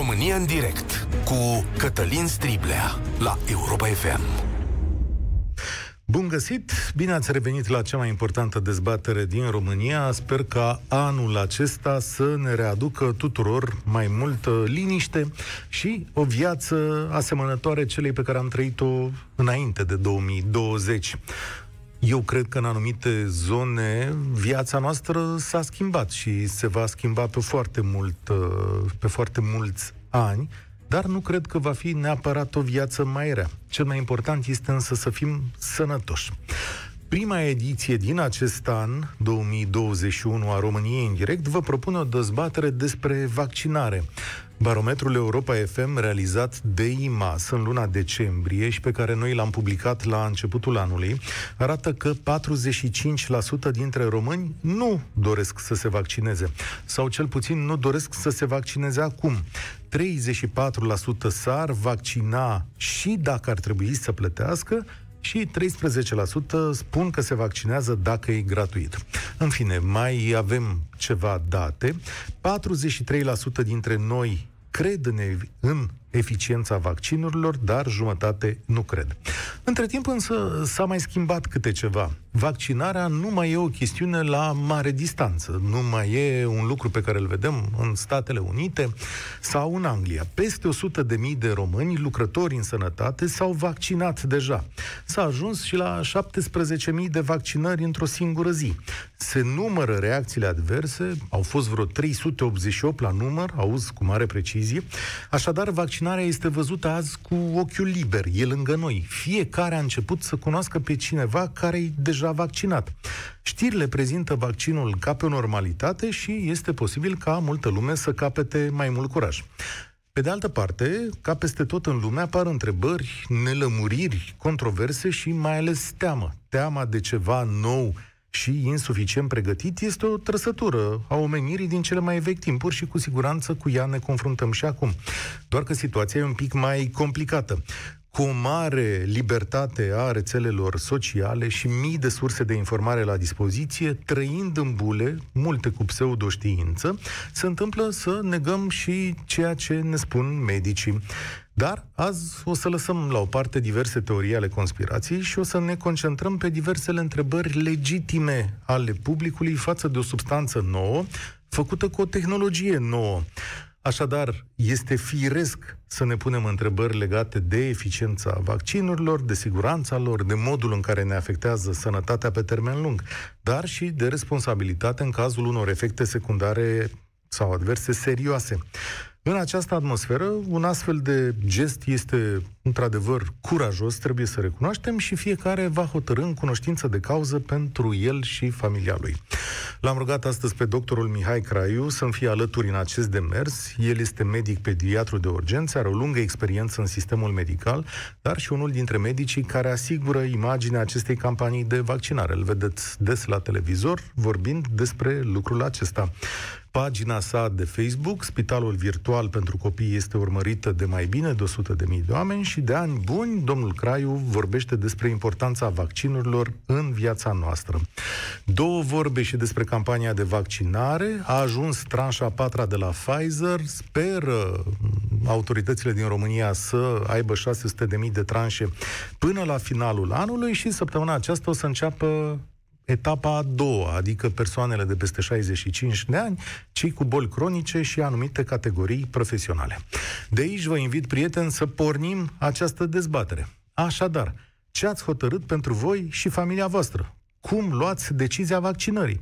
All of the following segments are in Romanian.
România în direct cu Cătălin Striblea la Europa FM. Bun găsit! Bine ați revenit la cea mai importantă dezbatere din România. Sper ca anul acesta să ne readucă tuturor mai multă liniște și o viață asemănătoare celei pe care am trăit-o înainte de 2020. Eu cred că în anumite zone viața noastră s-a schimbat și se va schimba pe foarte mult, pe foarte mulți ani dar nu cred că va fi neapărat o viață mai rea. Cel mai important este însă să fim sănătoși. Prima ediție din acest an, 2021, a României în direct, vă propune o dezbatere despre vaccinare. Barometrul Europa FM, realizat de IMAS în luna decembrie și pe care noi l-am publicat la începutul anului, arată că 45% dintre români nu doresc să se vaccineze, sau cel puțin nu doresc să se vaccineze acum. 34% s-ar vaccina și dacă ar trebui să plătească, și 13% spun că se vaccinează dacă e gratuit. În fine, mai avem ceva date. 43% dintre noi cred în, în eficiența vaccinurilor, dar jumătate nu cred. Între timp însă s-a mai schimbat câte ceva. Vaccinarea nu mai e o chestiune la mare distanță, nu mai e un lucru pe care îl vedem în Statele Unite sau în Anglia. Peste 100 de mii de români lucrători în sănătate s-au vaccinat deja. S-a ajuns și la 17.000 de vaccinări într-o singură zi. Se numără reacțiile adverse, au fost vreo 388 la număr, auzi cu mare precizie, așadar vaccinarea vaccinarea este văzută azi cu ochiul liber, e lângă noi. Fiecare a început să cunoască pe cineva care e deja vaccinat. Știrile prezintă vaccinul ca pe o normalitate și este posibil ca multă lume să capete mai mult curaj. Pe de altă parte, ca peste tot în lume, apar întrebări, nelămuriri, controverse și mai ales teamă. Teama de ceva nou, și insuficient pregătit este o trăsătură a omenirii din cele mai vechi timpuri și cu siguranță cu ea ne confruntăm și acum. Doar că situația e un pic mai complicată cu o mare libertate a rețelelor sociale și mii de surse de informare la dispoziție, trăind în bule, multe cu pseudoștiință, se întâmplă să negăm și ceea ce ne spun medicii. Dar azi o să lăsăm la o parte diverse teorii ale conspirației și o să ne concentrăm pe diversele întrebări legitime ale publicului față de o substanță nouă, făcută cu o tehnologie nouă. Așadar, este firesc să ne punem întrebări legate de eficiența vaccinurilor, de siguranța lor, de modul în care ne afectează sănătatea pe termen lung, dar și de responsabilitate în cazul unor efecte secundare sau adverse serioase. În această atmosferă, un astfel de gest este într-adevăr curajos, trebuie să recunoaștem, și fiecare va hotărâ în cunoștință de cauză pentru el și familia lui. L-am rugat astăzi pe doctorul Mihai Craiu să-mi fie alături în acest demers. El este medic pediatru de urgență, are o lungă experiență în sistemul medical, dar și unul dintre medicii care asigură imaginea acestei campanii de vaccinare. Îl vedeți des la televizor vorbind despre lucrul acesta. Pagina sa de Facebook, Spitalul Virtual pentru Copii, este urmărită de mai bine de 100.000 de oameni și de ani buni, domnul Craiu vorbește despre importanța vaccinurilor în viața noastră. Două vorbe și despre campania de vaccinare. A ajuns tranșa a patra de la Pfizer. Speră autoritățile din România să aibă 600.000 de tranșe până la finalul anului și săptămâna aceasta o să înceapă etapa a doua, adică persoanele de peste 65 de ani, cei cu boli cronice și anumite categorii profesionale. De aici vă invit, prieteni, să pornim această dezbatere. Așadar, ce ați hotărât pentru voi și familia voastră? Cum luați decizia vaccinării?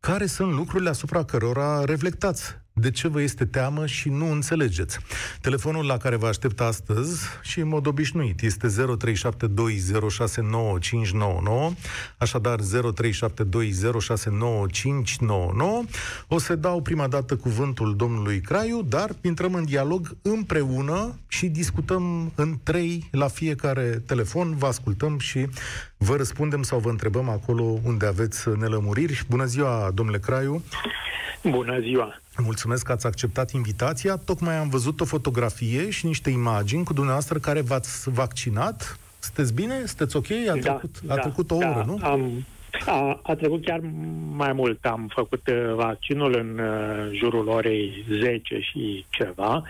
Care sunt lucrurile asupra cărora reflectați? De ce vă este teamă și nu înțelegeți. Telefonul la care vă aștept astăzi și în mod obișnuit este 0372069599, așadar 0372069599. O să dau prima dată cuvântul domnului Craiu, dar intrăm în dialog împreună și discutăm în trei la fiecare telefon, vă ascultăm și vă răspundem sau vă întrebăm acolo unde aveți nelămuriri. Bună ziua, domnule Craiu! Bună ziua! Mulțumesc că ați acceptat invitația. Tocmai am văzut o fotografie și niște imagini cu dumneavoastră care v-ați vaccinat. Sunteți bine? Sunteți ok? A da, trecut, a da, trecut o da, oră, nu? Am, A, a trecut chiar mai mult. Am făcut uh, vaccinul în uh, jurul orei 10 și ceva.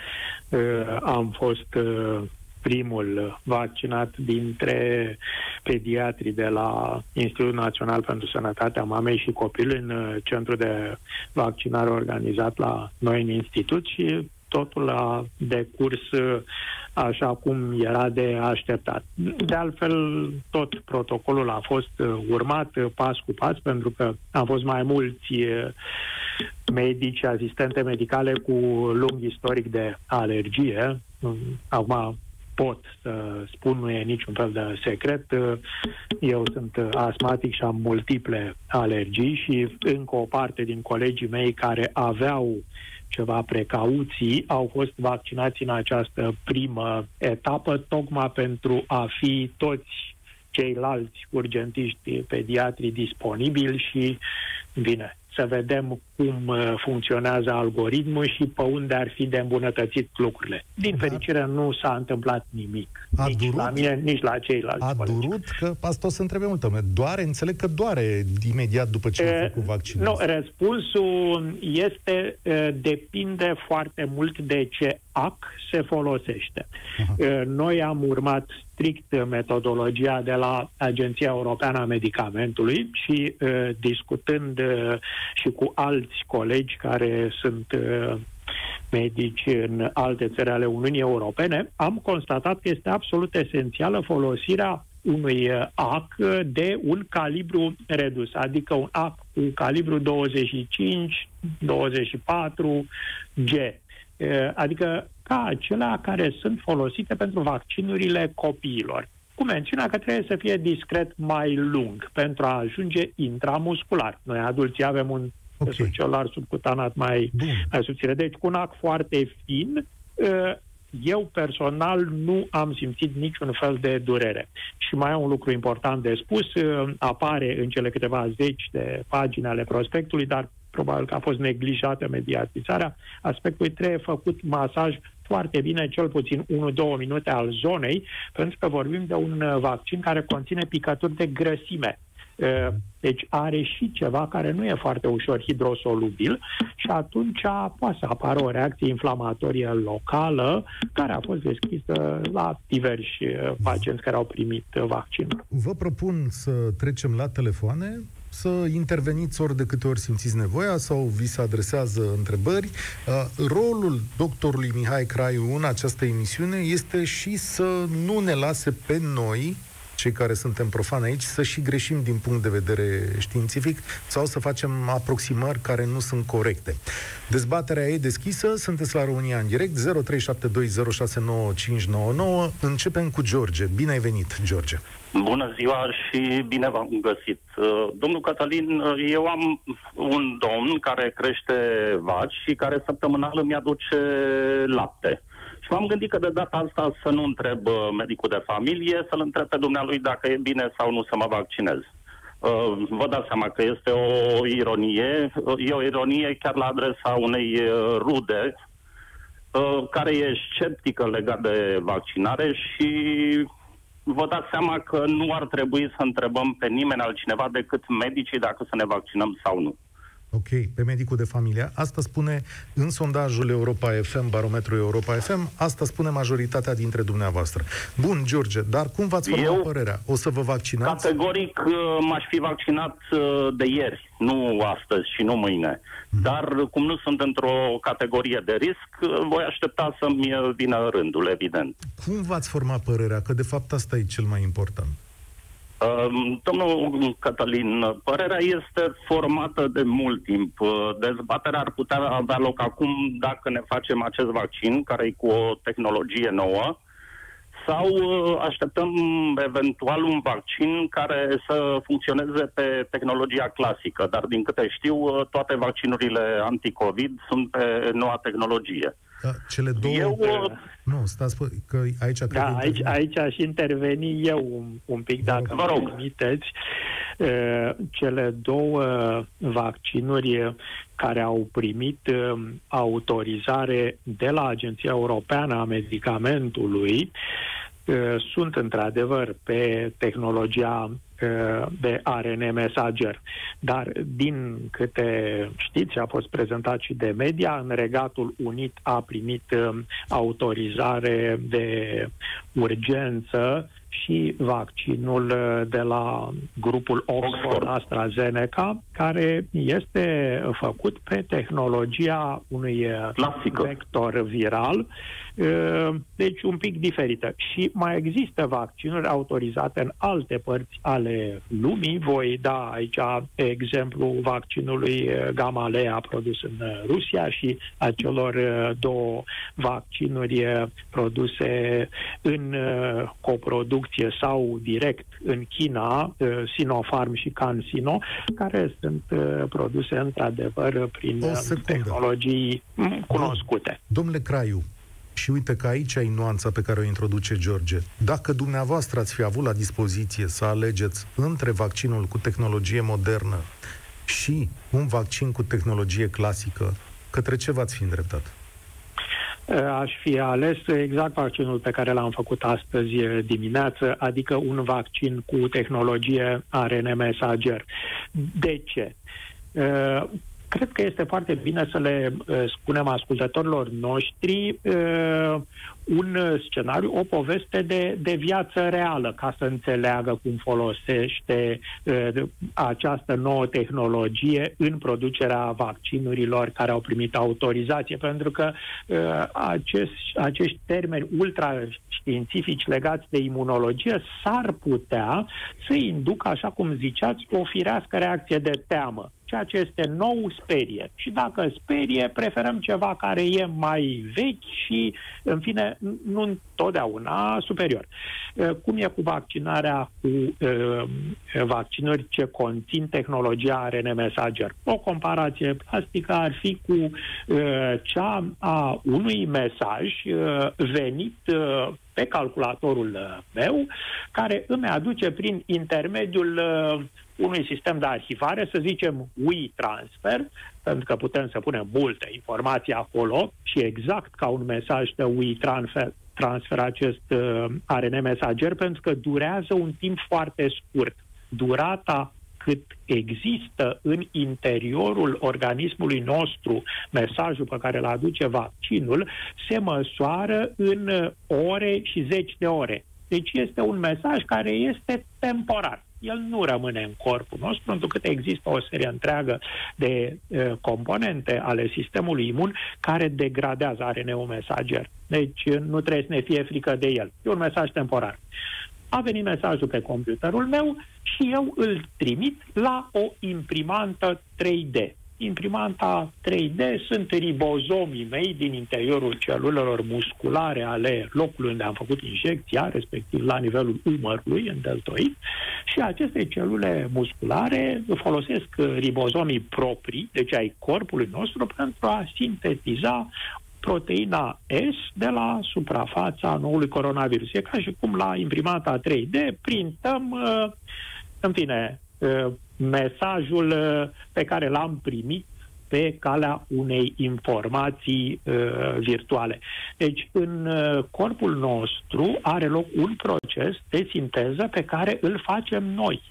Uh, am fost uh, primul vaccinat dintre pediatrii de la Institutul Național pentru Sănătatea Mamei și Copilului în uh, centru de vaccinare organizat la noi în institut și totul a decurs uh, așa cum era de așteptat. De altfel, tot protocolul a fost uh, urmat uh, pas cu pas, pentru că am fost mai mulți medici, asistente medicale cu lung istoric de alergie. Acum pot să spun, nu e niciun fel de secret. Eu sunt asmatic și am multiple alergii și încă o parte din colegii mei care aveau ceva precauții, au fost vaccinați în această primă etapă, tocmai pentru a fi toți ceilalți urgentiști pediatri disponibili și, bine, să vedem cum uh, funcționează algoritmul și pe unde ar fi de îmbunătățit lucrurile. Din da. fericire nu s-a întâmplat nimic. A nici durut, la mine, nici la ceilalți A colegi. durut? Că asta o să întrebe multă lume. Doare? Înțeleg că doare imediat după ce a făcut vaccinul. Nu, răspunsul este, depinde foarte mult de ce AC se folosește. Aha. Noi am urmat strict metodologia de la Agenția Europeană a Medicamentului și discutând și cu alți alți colegi care sunt uh, medici în alte țări ale Uniunii Europene, am constatat că este absolut esențială folosirea unui uh, AC de un calibru redus, adică un AC cu calibru 25, 24 G, uh, adică ca acelea care sunt folosite pentru vaccinurile copiilor cu mențiunea că trebuie să fie discret mai lung pentru a ajunge intramuscular. Noi adulții avem un okay. celular subcutanat mai, mai subțire. Deci cu un ac foarte fin, uh, eu personal nu am simțit niciun fel de durere. Și mai am un lucru important de spus, uh, apare în cele câteva zeci de pagini ale prospectului, dar probabil că a fost neglijată mediatizarea aspectului, trebuie făcut masaj foarte bine, cel puțin 1-2 minute al zonei, pentru că vorbim de un uh, vaccin care conține picături de grăsime. Deci are și ceva care nu e foarte ușor hidrosolubil și atunci poate să apară o reacție inflamatorie locală care a fost deschisă la diversi pacienți care au primit vaccinul. Vă propun să trecem la telefoane să interveniți ori de câte ori simțiți nevoia sau vi se adresează întrebări. Rolul doctorului Mihai Craiu în această emisiune este și să nu ne lase pe noi cei care suntem profani aici, să și greșim din punct de vedere științific sau să facem aproximări care nu sunt corecte. Dezbaterea e deschisă, sunteți la România în direct, 0372069599. Începem cu George. Bine ai venit, George. Bună ziua și bine v-am găsit. Uh, domnul Catalin, uh, eu am un domn care crește vaci și care săptămânal îmi aduce lapte. Și m-am gândit că de data asta să nu întreb uh, medicul de familie, să-l întreb pe dumnealui dacă e bine sau nu să mă vaccinez. Uh, vă dați seama că este o ironie, e o ironie chiar la adresa unei uh, rude care e sceptică legat de vaccinare și vă dați seama că nu ar trebui să întrebăm pe nimeni altcineva decât medicii dacă să ne vaccinăm sau nu. Ok, pe medicul de familie. Asta spune în sondajul Europa FM, barometrul Europa FM, asta spune majoritatea dintre dumneavoastră. Bun, George, dar cum v-ați format Eu, părerea? O să vă vaccinați? Categoric uh, m-aș fi vaccinat uh, de ieri, nu astăzi și nu mâine. Mm. Dar cum nu sunt într-o categorie de risc, uh, voi aștepta să-mi vină rândul, evident. Cum v-ați format părerea? Că de fapt asta e cel mai important. Domnul Cătălin, părerea este formată de mult timp. Uh, dezbaterea ar putea avea loc acum dacă ne facem acest vaccin, care e cu o tehnologie nouă, sau uh, așteptăm eventual un vaccin care să funcționeze pe tehnologia clasică, dar din câte știu, uh, toate vaccinurile anti-COVID sunt pe noua tehnologie. Da, cele două... Eu, nu, stați că aici... Da, aici, aici aș interveni eu un, un pic, dacă vă rog. permiteți. Cele două vaccinuri care au primit autorizare de la Agenția Europeană a Medicamentului sunt într-adevăr pe tehnologia de ARN mesager. Dar, din câte știți, a fost prezentat și de media, în Regatul Unit a primit autorizare de urgență și vaccinul de la grupul Oxford AstraZeneca, care este făcut pe tehnologia unui Clasică. vector viral Uh, deci un pic diferită. Și mai există vaccinuri autorizate în alte părți ale lumii. Voi da aici exemplu vaccinului uh, Gamalea produs în uh, Rusia și a celor două vaccinuri produse în coproducție sau direct în China, Sinopharm și CanSino, care sunt produse într-adevăr prin tehnologii cunoscute. Domnule Craiu, și uite că aici ai nuanța pe care o introduce George. Dacă dumneavoastră ați fi avut la dispoziție să alegeți între vaccinul cu tehnologie modernă și un vaccin cu tehnologie clasică, către ce v-ați fi îndreptat? Aș fi ales exact vaccinul pe care l-am făcut astăzi dimineață, adică un vaccin cu tehnologie ARN mesager. De ce? Cred că este foarte bine să le uh, spunem ascultătorilor noștri uh, un scenariu, o poveste de, de viață reală, ca să înțeleagă cum folosește uh, această nouă tehnologie în producerea vaccinurilor care au primit autorizație, pentru că uh, acest, acești termeni ultra științifici legați de imunologie s-ar putea să inducă, așa cum ziceați, o firească reacție de teamă ceea ce este nou sperie. Și dacă sperie, preferăm ceva care e mai vechi și, în fine, nu întotdeauna superior. Cum e cu vaccinarea cu vaccinuri ce conțin tehnologia ARN mesager? O comparație plastică ar fi cu cea a unui mesaj venit pe calculatorul meu, care îmi aduce prin intermediul unui sistem de arhivare, să zicem WeTransfer, pentru că putem să punem multe informații acolo și exact ca un mesaj de WeTransfer transfer acest uh, ARN mesager pentru că durează un timp foarte scurt. Durata cât există în interiorul organismului nostru mesajul pe care îl aduce vaccinul, se măsoară în ore și zeci de ore. Deci este un mesaj care este temporar el nu rămâne în corpul nostru, pentru că există o serie întreagă de uh, componente ale sistemului imun care degradează RNA-ul mesager. Deci nu trebuie să ne fie frică de el. E un mesaj temporar. A venit mesajul pe computerul meu și eu îl trimit la o imprimantă 3D imprimanta 3D sunt ribozomii mei din interiorul celulelor musculare ale locului unde am făcut injecția, respectiv la nivelul umărului, în deltoid, și aceste celule musculare folosesc ribozomii proprii, deci ai corpului nostru, pentru a sintetiza proteina S de la suprafața noului coronavirus. E ca și cum la imprimanta 3D printăm, uh, în fine, uh, mesajul uh, pe care l-am primit pe calea unei informații uh, virtuale. Deci, în uh, corpul nostru are loc un proces de sinteză pe care îl facem noi.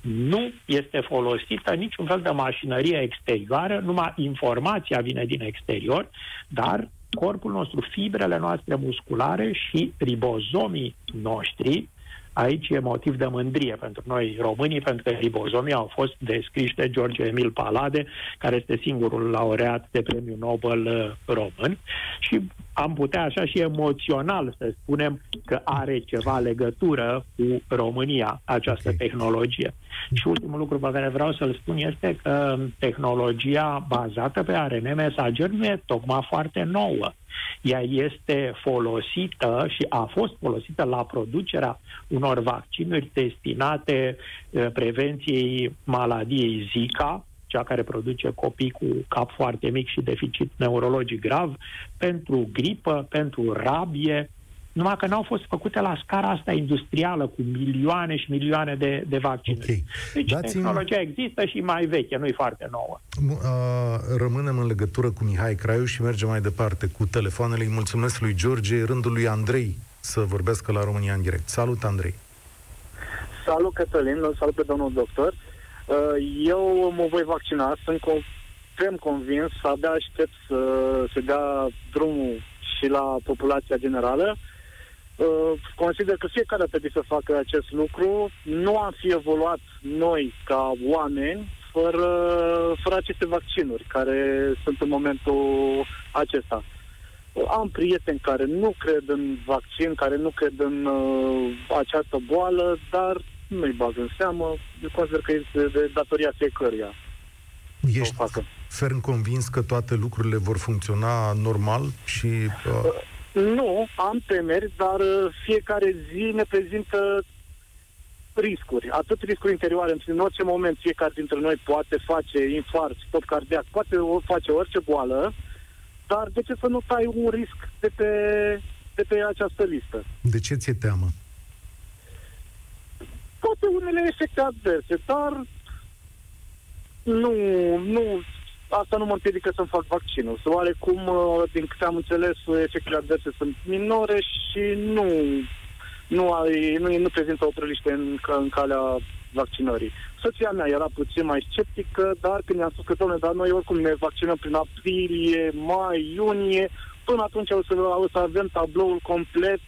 Nu este folosită niciun fel de mașinărie exterioară, numai informația vine din exterior, dar corpul nostru, fibrele noastre musculare și ribozomii noștri Aici e motiv de mândrie pentru noi românii, pentru că ribozomii au fost descriși de George Emil Palade, care este singurul laureat de premiu Nobel uh, român. Și am putea așa și emoțional să spunem că are ceva legătură cu România această okay. tehnologie. Și ultimul lucru pe care vreau să-l spun este că tehnologia bazată pe ARN mesager nu e tocmai foarte nouă. Ea este folosită și a fost folosită la producerea unor vaccinuri destinate uh, prevenției maladiei Zika, cea care produce copii cu cap foarte mic și deficit neurologic grav, pentru gripă, pentru rabie, numai că n-au fost făcute la scara asta industrială cu milioane și milioane de, de vaccinuri. Okay. Deci Dați-mi... tehnologia există și mai veche, nu e foarte nouă. Rămânem în legătură cu Mihai Craiu și mergem mai departe cu telefoanele. Îi mulțumesc lui George, rândul lui Andrei să vorbească la România în direct. Salut, Andrei! Salut, Cătălin, salut pe domnul doctor. Eu mă voi vaccina, sunt extrem convins, abia aștept să se dea drumul și la populația generală. Uh, consider că fiecare trebuie să facă acest lucru. Nu am fi evoluat noi ca oameni fără, fără aceste vaccinuri care sunt în momentul acesta. Am prieteni care nu cred în vaccin, care nu cred în uh, această boală, dar nu-i bag în seamă. Eu consider că este de datoria fiecăruia. Ești ferm convins că toate lucrurile vor funcționa normal și... Uh... Nu, am temeri, dar uh, fiecare zi ne prezintă riscuri, atât riscuri interioare, în orice moment fiecare dintre noi poate face infarct, stop cardiac, poate face orice boală, dar de ce să nu tai un risc de pe, de pe această listă? De ce ți-e teamă? Poate unele efecte adverse, dar nu, nu asta nu mă împiedică să-mi fac vaccinul. Să oarecum, uh, din câte am înțeles, efectele adverse sunt minore și nu, nu, ai, nu, nu prezintă o preliște în, în calea vaccinării. Soția mea era puțin mai sceptică, dar când i-am spus că, domnule, dar noi oricum ne vaccinăm prin aprilie, mai, iunie, până atunci o să, o să avem tabloul complet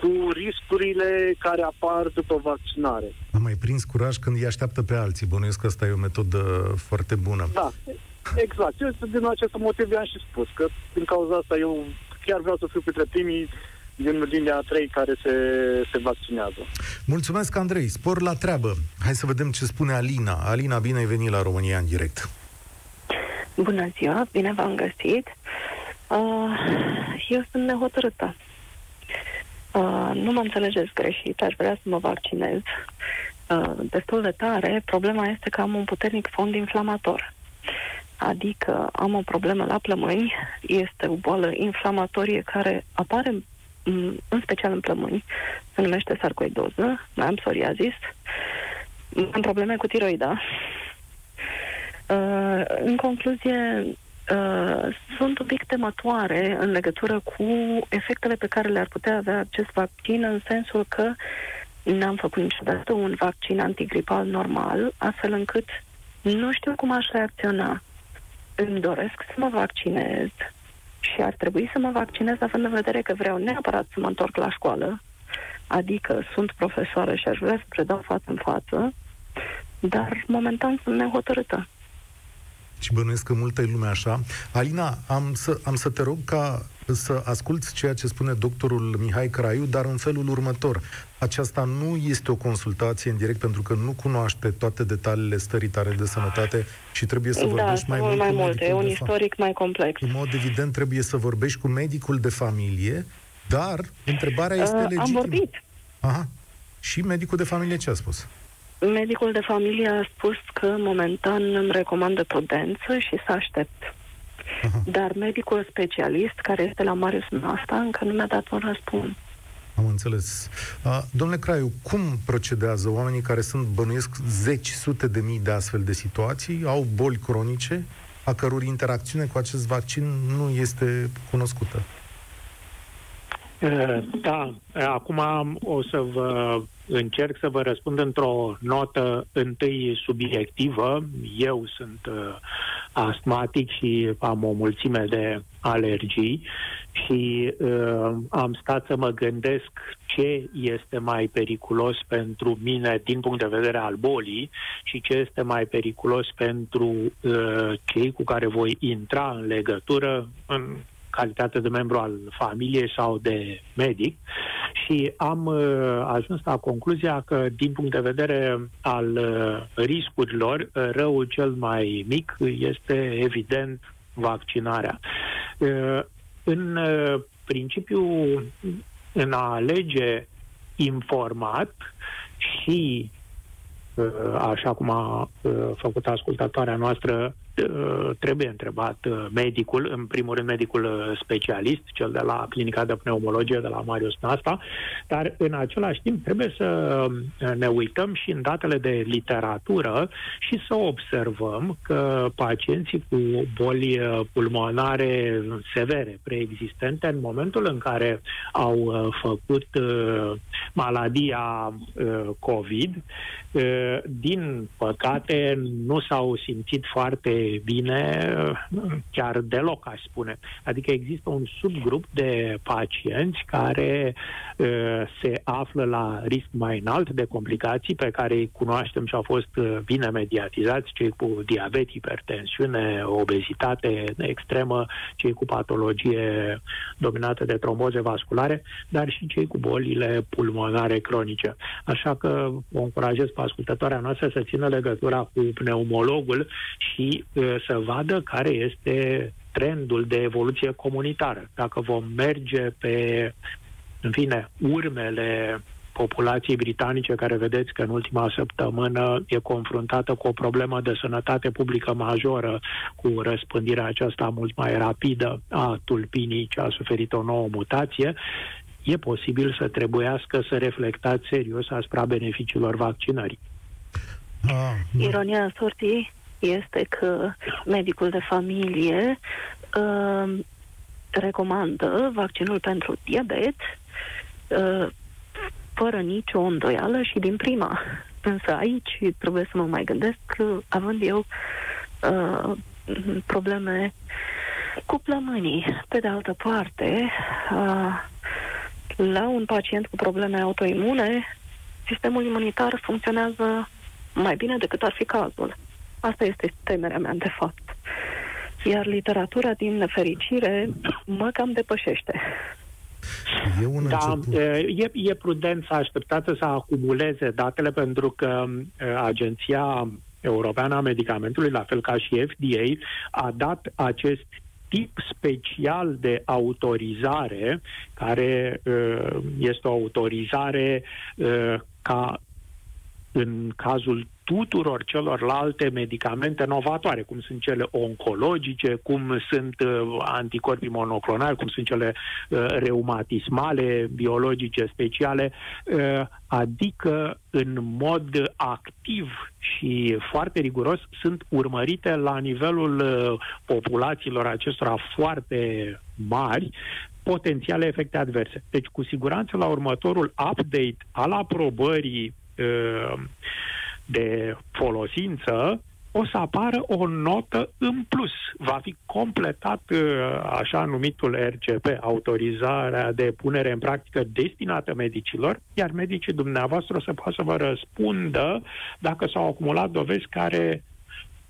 cu riscurile care apar după vaccinare. Am mai prins curaj când îi așteaptă pe alții. Bănuiesc că asta e o metodă foarte bună. Da, Exact. Eu din acest motiv am și spus că din cauza asta eu chiar vreau să fiu printre primii din linia 3 care se, se vaccinează. Mulțumesc, Andrei. Spor la treabă. Hai să vedem ce spune Alina. Alina, bine ai venit la România în direct. Bună ziua, bine v-am găsit. Uh, eu sunt nehotărâtă. Uh, nu mă înțelegeți greșit, aș vrea să mă vaccinez uh, destul de tare. Problema este că am un puternic fond inflamator adică am o problemă la plămâni, este o boală inflamatorie care apare în special în plămâni, se numește sarcoidoză, mai am psoriazis, am probleme cu tiroida. Uh, în concluzie, uh, sunt un pic temătoare în legătură cu efectele pe care le-ar putea avea acest vaccin, în sensul că n-am făcut niciodată un vaccin antigripal normal, astfel încât nu știu cum aș reacționa îmi doresc să mă vaccinez și ar trebui să mă vaccinez având în vedere că vreau neapărat să mă întorc la școală, adică sunt profesoară și aș vrea să predau față în față, dar momentan sunt nehotărâtă. Și bănuiesc că multă e lumea așa. Alina, am să, am să te rog ca să asculți ceea ce spune doctorul Mihai Craiu, dar în felul următor. Aceasta nu este o consultație în direct pentru că nu cunoaște toate detaliile stării tare de sănătate și trebuie să da, vorbești mai mult mai mult. E un istoric mai complex. În mod evident trebuie să vorbești cu medicul de familie, dar întrebarea este uh, legitimă. Am vorbit. Aha. Și medicul de familie ce a spus? Medicul de familie a spus că momentan îmi recomandă prudență și să aștept. Aha. Dar medicul specialist, care este la Marius asta, încă nu mi-a dat un răspuns. Am înțeles. Uh, domnule Craiu, cum procedează oamenii care sunt, bănuiesc, zeci, sute de mii de astfel de situații, au boli cronice, a căror interacțiune cu acest vaccin nu este cunoscută? Da, acum o să vă încerc să vă răspund într-o notă întâi subiectivă. Eu sunt uh, astmatic și am o mulțime de alergii și uh, am stat să mă gândesc ce este mai periculos pentru mine din punct de vedere al bolii și ce este mai periculos pentru uh, cei cu care voi intra în legătură în calitate de membru al familiei sau de medic și am uh, ajuns la concluzia că, din punct de vedere al uh, riscurilor, uh, răul cel mai mic este, evident, vaccinarea. Uh, în uh, principiu, în a alege informat și, uh, așa cum a uh, făcut ascultatoarea noastră, trebuie întrebat medicul, în primul rând medicul specialist, cel de la clinica de pneumologie de la Marius Nasta, dar în același timp trebuie să ne uităm și în datele de literatură și să observăm că pacienții cu boli pulmonare severe, preexistente, în momentul în care au făcut maladia COVID, din păcate nu s-au simțit foarte bine, chiar deloc, aș spune. Adică există un subgrup de pacienți care se află la risc mai înalt de complicații pe care îi cunoaștem și au fost bine mediatizați, cei cu diabet, hipertensiune, obezitate extremă, cei cu patologie dominată de tromboze vasculare, dar și cei cu bolile pulmonare cronice. Așa că o încurajez pe ascultătoarea noastră să țină legătura cu pneumologul și uh, să vadă care este trendul de evoluție comunitară. Dacă vom merge pe, în fine, urmele populației britanice, care vedeți că în ultima săptămână e confruntată cu o problemă de sănătate publică majoră, cu răspândirea aceasta mult mai rapidă a tulpinii ce a suferit o nouă mutație, e posibil să trebuiască să reflectați serios asupra beneficiilor vaccinării. Ah, Ironia sortii este că medicul de familie uh, recomandă vaccinul pentru diabet uh, fără nicio îndoială și din prima. Însă aici trebuie să mă mai gândesc că având eu uh, probleme cu plămânii. Pe de altă parte, uh, la un pacient cu probleme autoimune, sistemul imunitar funcționează mai bine decât ar fi cazul. Asta este temerea mea, de fapt. Iar literatura, din nefericire, mă cam depășește. E un da, e, e prudent să așteptate să acumuleze datele pentru că Agenția Europeană a Medicamentului, la fel ca și FDA, a dat acest tip special de autorizare, care uh, este o autorizare uh, ca în cazul tuturor celorlalte medicamente novatoare, cum sunt cele oncologice, cum sunt uh, anticorpii monoclonali, cum sunt cele uh, reumatismale, biologice speciale, uh, adică în mod activ și foarte riguros sunt urmărite la nivelul uh, populațiilor acestora foarte mari potențiale efecte adverse. Deci, cu siguranță, la următorul update al aprobării uh, de folosință, o să apară o notă în plus. Va fi completat uh, așa numitul RCP, autorizarea de punere în practică destinată medicilor, iar medicii dumneavoastră o să poată să vă răspundă dacă s-au acumulat dovezi care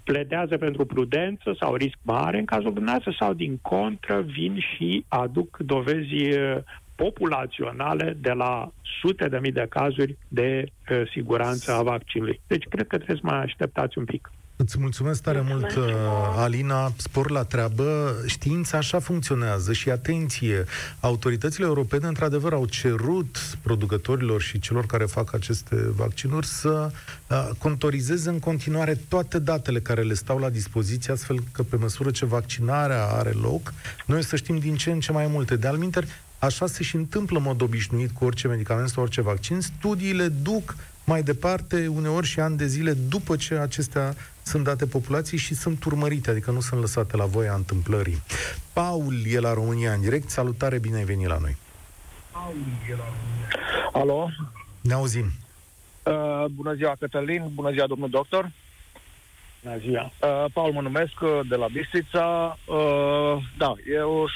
pledează pentru prudență sau risc mare în cazul dumneavoastră sau din contră vin și aduc dovezi uh, populaționale de la sute de mii de cazuri de uh, siguranță a vaccinului. Deci cred că trebuie să mai așteptați un pic. Îți mulțumesc tare mulțumesc. mult, uh, Alina. Spor la treabă. Știința așa funcționează și atenție. Autoritățile europene, într-adevăr, au cerut producătorilor și celor care fac aceste vaccinuri să uh, contorizeze în continuare toate datele care le stau la dispoziție, astfel că pe măsură ce vaccinarea are loc, noi să știm din ce în ce mai multe. De alminter, Așa se și întâmplă în mod obișnuit cu orice medicament sau orice vaccin. Studiile duc mai departe, uneori și ani de zile, după ce acestea sunt date populației și sunt urmărite, adică nu sunt lăsate la voia întâmplării. Paul e la România în direct. Salutare, bine ai venit la noi. Alo? Ne auzim. Uh, bună ziua, Cătălin. Bună ziua, domnul doctor. Bună ziua. Uh, Paul mă numesc, uh, de la Bistrița. Uh, da, eu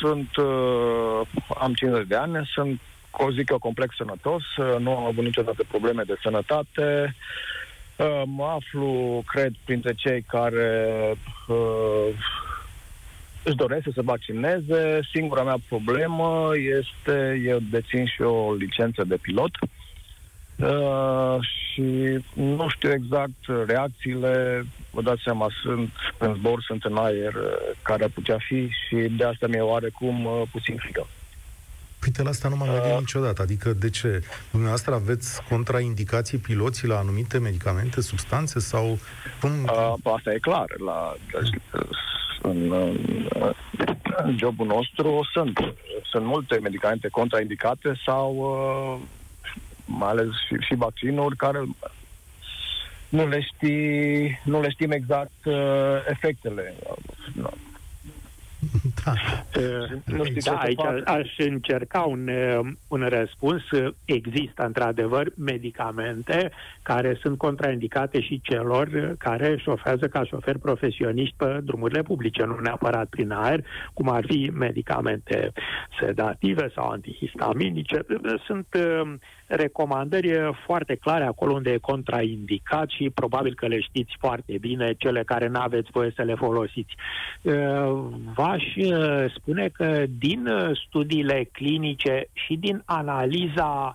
sunt, uh, am 50 de ani, sunt, o zic eu, complex sănătos, uh, nu am avut niciodată probleme de sănătate. Uh, mă aflu, cred, printre cei care uh, își doresc să se vaccineze. Singura mea problemă este, eu dețin și o licență de pilot. Uh, și nu știu exact reacțiile, vă dați seama, sunt în zbor, sunt în aer, uh, care ar putea fi și de asta mi-e oarecum uh, puțin frică. Păi Uite, la asta nu m-am gândit uh, niciodată. Adică, de ce? Dumneavoastră aveți contraindicații piloții la anumite medicamente, substanțe sau... Cum... Uh, asta e clar. La, deci, în, în, în jobul nostru sunt, sunt multe medicamente contraindicate sau uh, mai ales și, și vaccinuri care nu le, știi, nu le știm exact uh, efectele. Da. nu știu da, aici fac. aș încerca un, un răspuns. Există, într-adevăr, medicamente care sunt contraindicate și celor care șofează ca șoferi profesioniști pe drumurile publice, nu neapărat prin aer, cum ar fi medicamente sedative sau antihistaminice. Sunt recomandări foarte clare acolo unde e contraindicat și probabil că le știți foarte bine, cele care nu aveți voie să le folosiți. V-aș spune că din studiile clinice și din analiza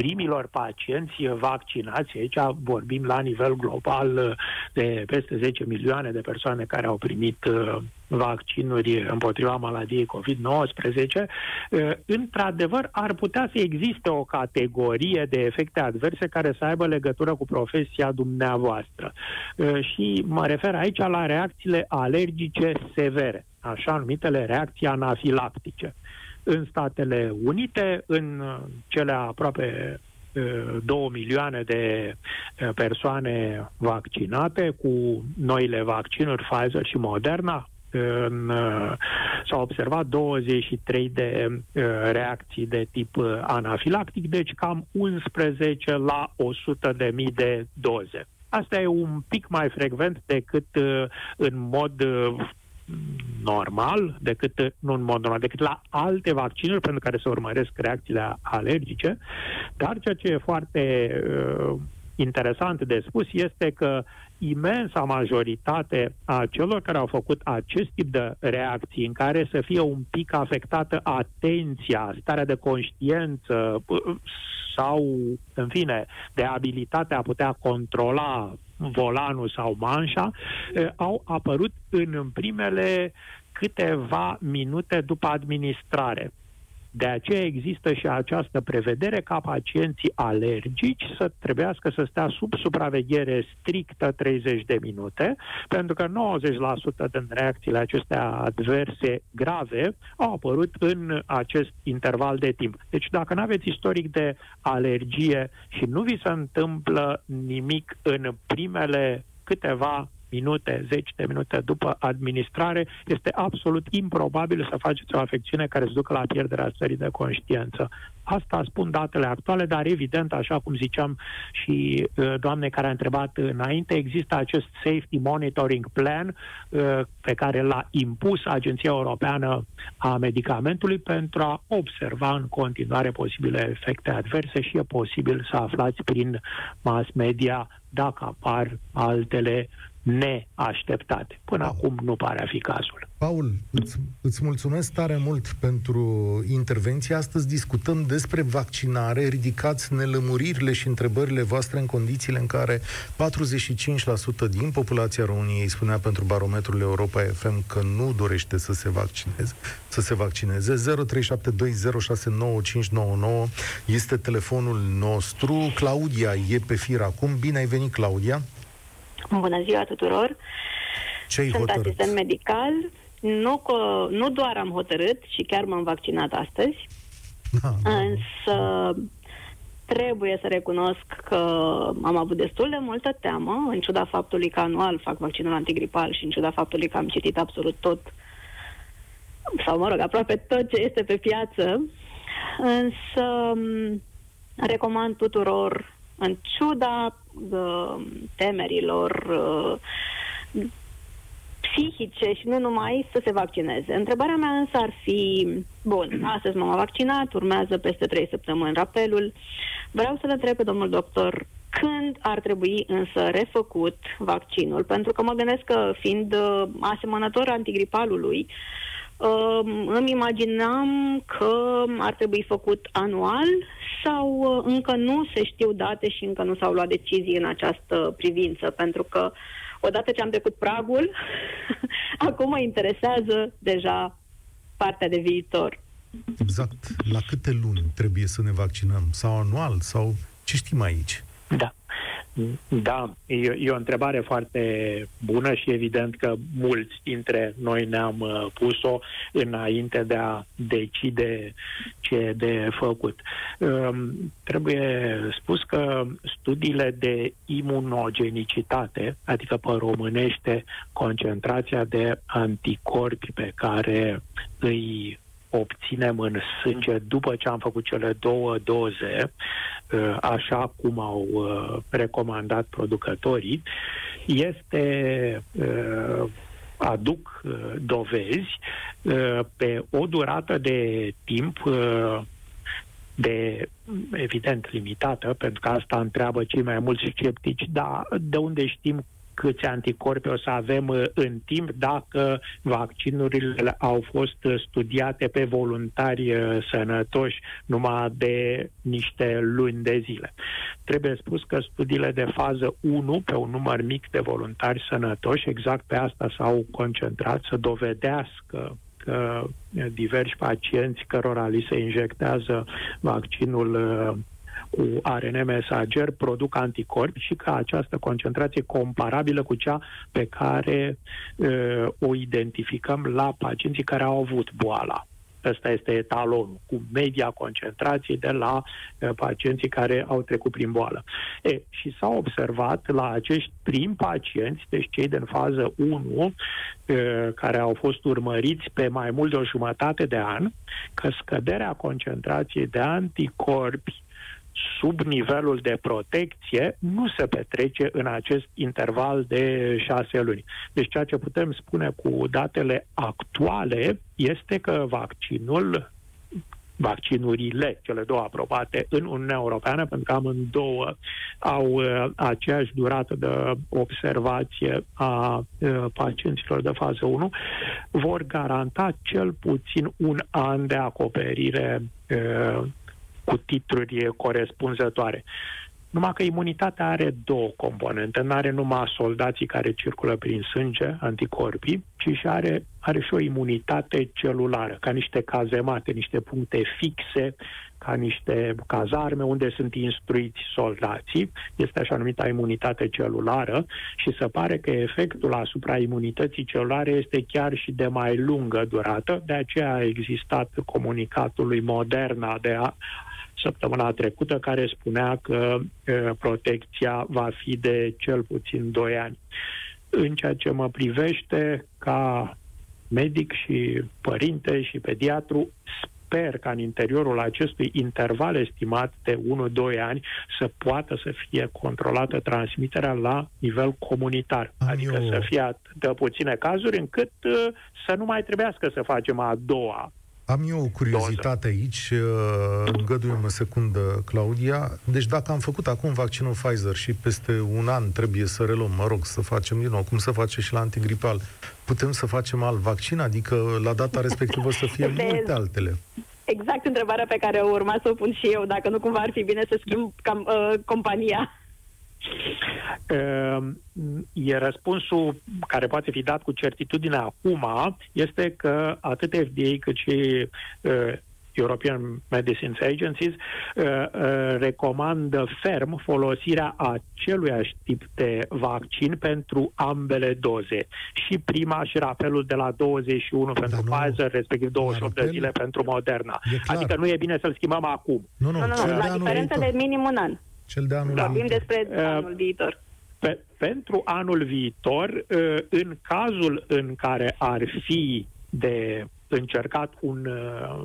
primilor pacienți vaccinați, aici vorbim la nivel global de peste 10 milioane de persoane care au primit uh, vaccinuri împotriva maladiei COVID-19, uh, într-adevăr ar putea să existe o categorie de efecte adverse care să aibă legătură cu profesia dumneavoastră. Uh, și mă refer aici la reacțiile alergice severe, așa numitele reacții anafilactice în Statele Unite, în uh, cele aproape 2 uh, milioane de uh, persoane vaccinate cu noile vaccinuri Pfizer și Moderna. În, s-au observat 23 de uh, reacții de tip anafilactic, deci cam 11 la 100 de mii de doze. Asta e un pic mai frecvent decât uh, în mod uh, normal, decât, nu în mod normal, decât la alte vaccinuri pentru care se urmăresc reacțiile alergice, dar ceea ce e foarte uh, interesant de spus este că imensa majoritate a celor care au făcut acest tip de reacții în care să fie un pic afectată atenția, starea de conștiință sau, în fine, de abilitatea a putea controla volanul sau manșa, au apărut în primele câteva minute după administrare. De aceea există și această prevedere ca pacienții alergici să trebuiască să stea sub supraveghere strictă 30 de minute, pentru că 90% din reacțiile acestea adverse grave au apărut în acest interval de timp. Deci dacă nu aveți istoric de alergie și nu vi se întâmplă nimic în primele câteva minute, zeci de minute după administrare, este absolut improbabil să faceți o afecțiune care să ducă la pierderea stării de conștiință. Asta spun datele actuale, dar evident, așa cum ziceam și uh, doamne care a întrebat înainte, există acest Safety Monitoring Plan uh, pe care l-a impus Agenția Europeană a Medicamentului pentru a observa în continuare posibile efecte adverse și e posibil să aflați prin mass media dacă apar altele neașteptate. Până Paul. acum nu pare a fi cazul. Paul, îți, îți mulțumesc tare mult pentru intervenție. Astăzi discutăm despre vaccinare. Ridicați nelămuririle și întrebările voastre în condițiile în care 45% din populația României spunea pentru barometrul Europa FM că nu dorește să se vaccineze. Să se vaccineze. 0372069599 este telefonul nostru. Claudia e pe fir acum. Bine ai venit, Claudia. Bună ziua tuturor! Ce Sunt hotărât? asistent medical. Nu, co- nu doar am hotărât, și chiar m-am vaccinat astăzi. Da, da. Însă trebuie să recunosc că am avut destul de multă teamă, în ciuda faptului că anual fac vaccinul antigripal și în ciuda faptului că am citit absolut tot, sau mă rog, aproape tot ce este pe piață. Însă recomand tuturor, în ciuda uh, temerilor uh, psihice și nu numai să se vaccineze. Întrebarea mea însă ar fi, bun, astăzi m-am vaccinat, urmează peste trei săptămâni rapelul. Vreau să le întreb pe domnul doctor când ar trebui însă refăcut vaccinul, pentru că mă gândesc că fiind uh, asemănător antigripalului, uh, îmi imaginam că ar trebui făcut anual sau uh, încă nu se știu date și încă nu s-au luat decizii în această privință, pentru că odată ce am trecut pragul, acum mă interesează deja partea de viitor. exact la câte luni trebuie să ne vaccinăm? Sau anual? Sau ce știm aici? Da. Da, e, e o întrebare foarte bună și evident că mulți dintre noi ne-am uh, pus-o înainte de a decide ce e de făcut. Um, trebuie spus că studiile de imunogenicitate, adică pe românește concentrația de anticorpi pe care îi obținem în sânge după ce am făcut cele două doze, uh, așa cum au uh, recomandat producătorii, este uh, aduc dovezi pe o durată de timp de, evident, limitată, pentru că asta întreabă cei mai mulți sceptici, dar de unde știm câți anticorpi o să avem uh, în timp dacă vaccinurile au fost uh, studiate pe voluntari uh, sănătoși numai de niște luni de zile. Trebuie spus că studiile de fază 1 pe un număr mic de voluntari sănătoși, exact pe asta s-au concentrat să dovedească că diversi pacienți cărora li se injectează vaccinul cu ARN mesager produc anticorpi și că această concentrație comparabilă cu cea pe care uh, o identificăm la pacienții care au avut boala. Ăsta este etalonul, cu media concentrației de la uh, pacienții care au trecut prin boală. E, și s-a observat la acești primi pacienți, deci cei din fază 1, uh, care au fost urmăriți pe mai mult de o jumătate de an, că scăderea concentrației de anticorpi sub nivelul de protecție nu se petrece în acest interval de șase luni. Deci ceea ce putem spune cu datele actuale este că vaccinul vaccinurile, cele două aprobate în Uniunea Europeană, pentru că amândouă au uh, aceeași durată de observație a uh, pacienților de fază 1, vor garanta cel puțin un an de acoperire uh, cu titluri corespunzătoare. Numai că imunitatea are două componente. Nu are numai soldații care circulă prin sânge, anticorpii, ci și are, are și o imunitate celulară, ca niște cazemate, niște puncte fixe, ca niște cazarme unde sunt instruiți soldații. Este așa numită imunitate celulară și se pare că efectul asupra imunității celulare este chiar și de mai lungă durată. De aceea a existat comunicatul lui Moderna de a săptămâna trecută care spunea că protecția va fi de cel puțin 2 ani. În ceea ce mă privește, ca medic și părinte și pediatru, sper ca în interiorul acestui interval estimat de 1-2 ani să poată să fie controlată transmiterea la nivel comunitar. Am adică eu... să fie atât de puține cazuri încât uh, să nu mai trebuiască să facem a doua am eu o curiozitate doză. aici, uh, îngăduie-mă secundă, Claudia. Deci dacă am făcut acum vaccinul Pfizer și peste un an trebuie să reluăm, mă rog, să facem din nou, cum se face și la antigripal, putem să facem alt vaccin? Adică la data respectivă să fie multe altele. Exact întrebarea pe care urma să o pun și eu, dacă nu cumva ar fi bine să schimb cam, uh, compania. Ehm, e răspunsul care poate fi dat cu certitudine acum este că atât FDA cât și uh, European Medicines Agencies uh, uh, recomandă ferm folosirea aceluiași tip de vaccin pentru ambele doze. Și prima și rapelul de la 21 Dar pentru nu, Pfizer, respectiv 28 de zile pentru Moderna. Adică nu e bine să-l schimbăm acum. Nu, nu, nu, nu la diferență de minim un an. Cel de anul Vorbim viitor. despre uh, anul viitor. Pe, pentru anul viitor, uh, în cazul în care ar fi de încercat un uh,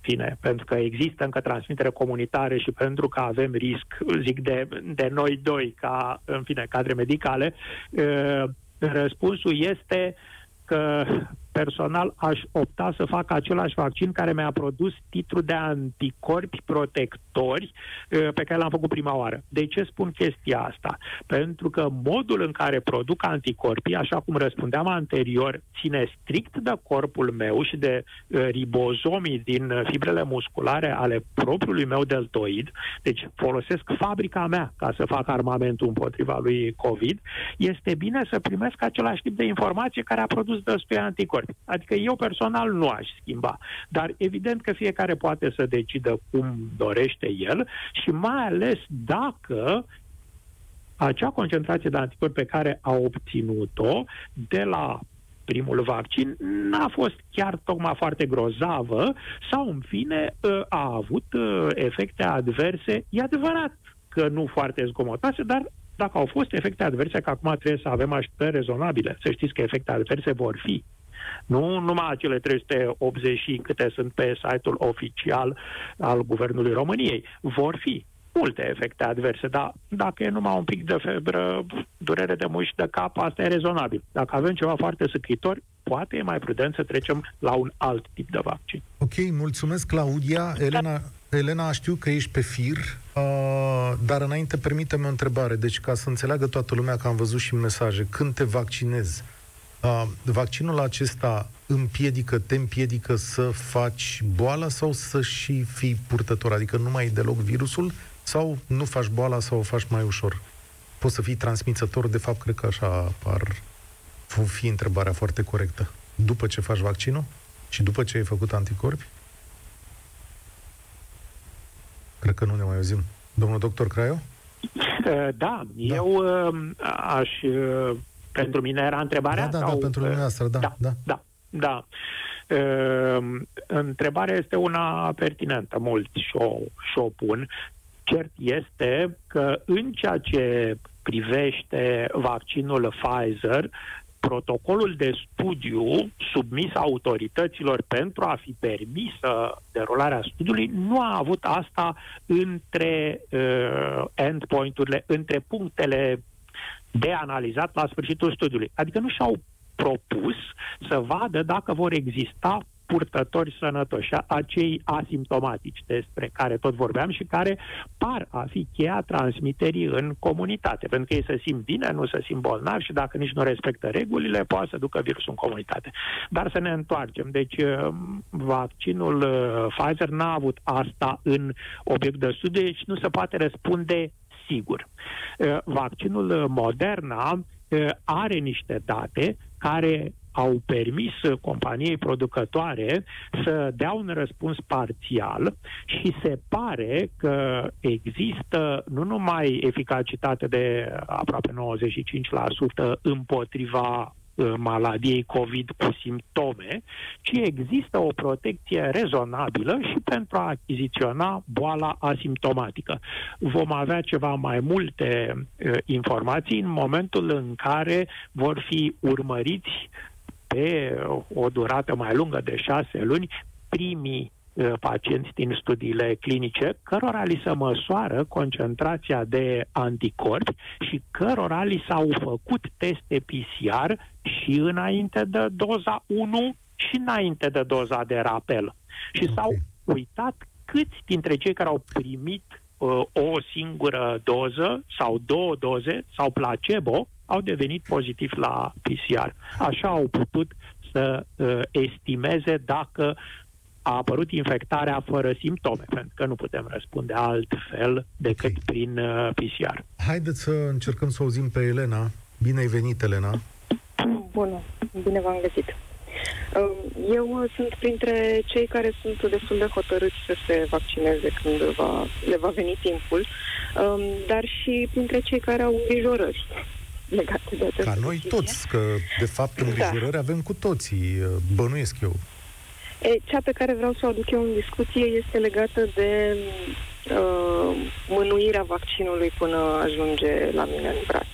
fine, pentru că există încă transmitere comunitare și pentru că avem risc, zic, de, de noi doi ca, în fine, cadre medicale, uh, răspunsul este că personal aș opta să fac același vaccin care mi-a produs titlul de anticorpi protectori uh, pe care l-am făcut prima oară. De ce spun chestia asta? Pentru că modul în care produc anticorpii, așa cum răspundeam anterior, ține strict de corpul meu și de uh, ribozomii din fibrele musculare ale propriului meu deltoid, deci folosesc fabrica mea ca să fac armamentul împotriva lui COVID, este bine să primesc același tip de informație care a produs destui anticorpi. Anticorpi. Adică eu personal nu aș schimba. Dar evident că fiecare poate să decidă cum dorește el și mai ales dacă acea concentrație de anticorpi pe care a obținut-o de la primul vaccin n-a fost chiar tocmai foarte grozavă sau, în fine, ă, a avut ă, efecte adverse. E adevărat că nu foarte zgomotoase, dar dacă au fost efecte adverse, că acum trebuie să avem așteptări rezonabile. Să știți că efecte adverse vor fi. Nu numai acele 380 câte sunt pe site-ul oficial al Guvernului României. Vor fi multe efecte adverse, dar dacă e numai un pic de febră, durere de mușchi de cap, asta e rezonabil. Dacă avem ceva foarte săcritor, poate e mai prudent să trecem la un alt tip de vaccin. Ok, mulțumesc, Claudia. Elena, Elena, știu că ești pe fir, uh, dar înainte permite-mi o întrebare. Deci, ca să înțeleagă toată lumea că am văzut și mesaje, când te vaccinezi, uh, vaccinul acesta împiedică, te împiedică să faci boala sau să și fii purtător? Adică nu mai e deloc virusul sau nu faci boala sau o faci mai ușor? Poți să fii transmițător, de fapt, cred că așa ar fi întrebarea foarte corectă. După ce faci vaccinul și după ce ai făcut anticorpi? Cred că nu ne mai auzim. Domnul doctor Craiu? Da, da, eu uh, aș... Uh, pentru mine era întrebarea? Da, da, sau, da, pentru dumneavoastră, da. Da, da. da, da. Uh, întrebarea este una pertinentă, mulți și-o, și-o pun. Cert este că în ceea ce privește vaccinul Pfizer, protocolul de studiu submis autorităților pentru a fi permisă derularea studiului nu a avut asta între uh, endpoint-urile, între punctele de analizat la sfârșitul studiului. Adică nu și-au propus să vadă dacă vor exista purtători sănătoși, acei asimptomatici despre care tot vorbeam și care par a fi cheia transmiterii în comunitate, pentru că ei se simt bine, nu se simt bolnavi și dacă nici nu respectă regulile, poate să ducă virusul în comunitate. Dar să ne întoarcem. Deci, uh, vaccinul uh, Pfizer n-a avut asta în obiect de studiu, deci nu se poate răspunde sigur. Uh, vaccinul Moderna are niște date care au permis companiei producătoare să dea un răspuns parțial și se pare că există nu numai eficacitate de aproape 95% împotriva uh, maladiei COVID cu simptome, ci există o protecție rezonabilă și pentru a achiziționa boala asimptomatică. Vom avea ceva mai multe uh, informații în momentul în care vor fi urmăriți pe o durată mai lungă de șase luni primii uh, pacienți din studiile clinice, cărora li se măsoară concentrația de anticorpi și cărora li s-au făcut teste PCR și înainte de doza 1 și înainte de doza de rapel. Și okay. s-au uitat câți dintre cei care au primit uh, o singură doză sau două doze sau placebo au devenit pozitiv la PCR. Așa au putut să uh, estimeze dacă a apărut infectarea fără simptome, pentru că nu putem răspunde altfel decât okay. prin uh, PCR. Haideți să încercăm să auzim pe Elena. Bine ai venit, Elena! Bună! Bine v-am găsit! Um, eu sunt printre cei care sunt destul de hotărâți să se vaccineze când va, le va veni timpul, um, dar și printre cei care au îngrijorări legate de această Ca noi decizie. toți, că de fapt îngrijorări da. avem cu toții, bănuiesc eu. E, cea pe care vreau să o aduc eu în discuție este legată de uh, mânuirea vaccinului până ajunge la mine în braț.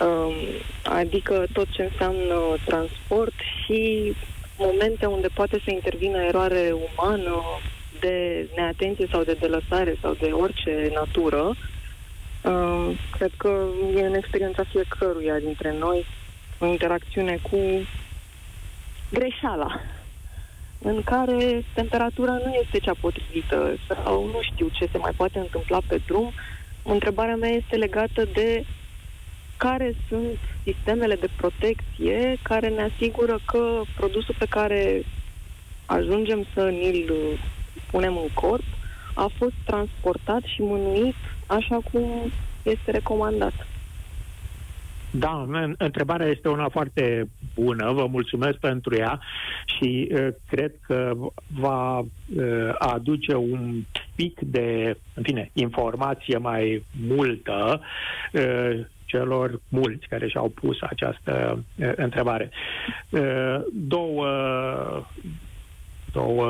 Uh, adică tot ce înseamnă transport și momente unde poate să intervină eroare umană de neatenție sau de delăsare sau de orice natură, Uh, cred că e în experiența fiecăruia dintre noi o interacțiune cu greșeala, în care temperatura nu este cea potrivită sau nu știu ce se mai poate întâmpla pe drum. Întrebarea mea este legată de care sunt sistemele de protecție care ne asigură că produsul pe care ajungem să ni-l punem în corp a fost transportat și mânuit așa cum este recomandat. Da, întrebarea este una foarte bună, vă mulțumesc pentru ea și uh, cred că va uh, aduce un pic de, în fine, informație mai multă uh, celor mulți care și-au pus această uh, întrebare. Uh, două două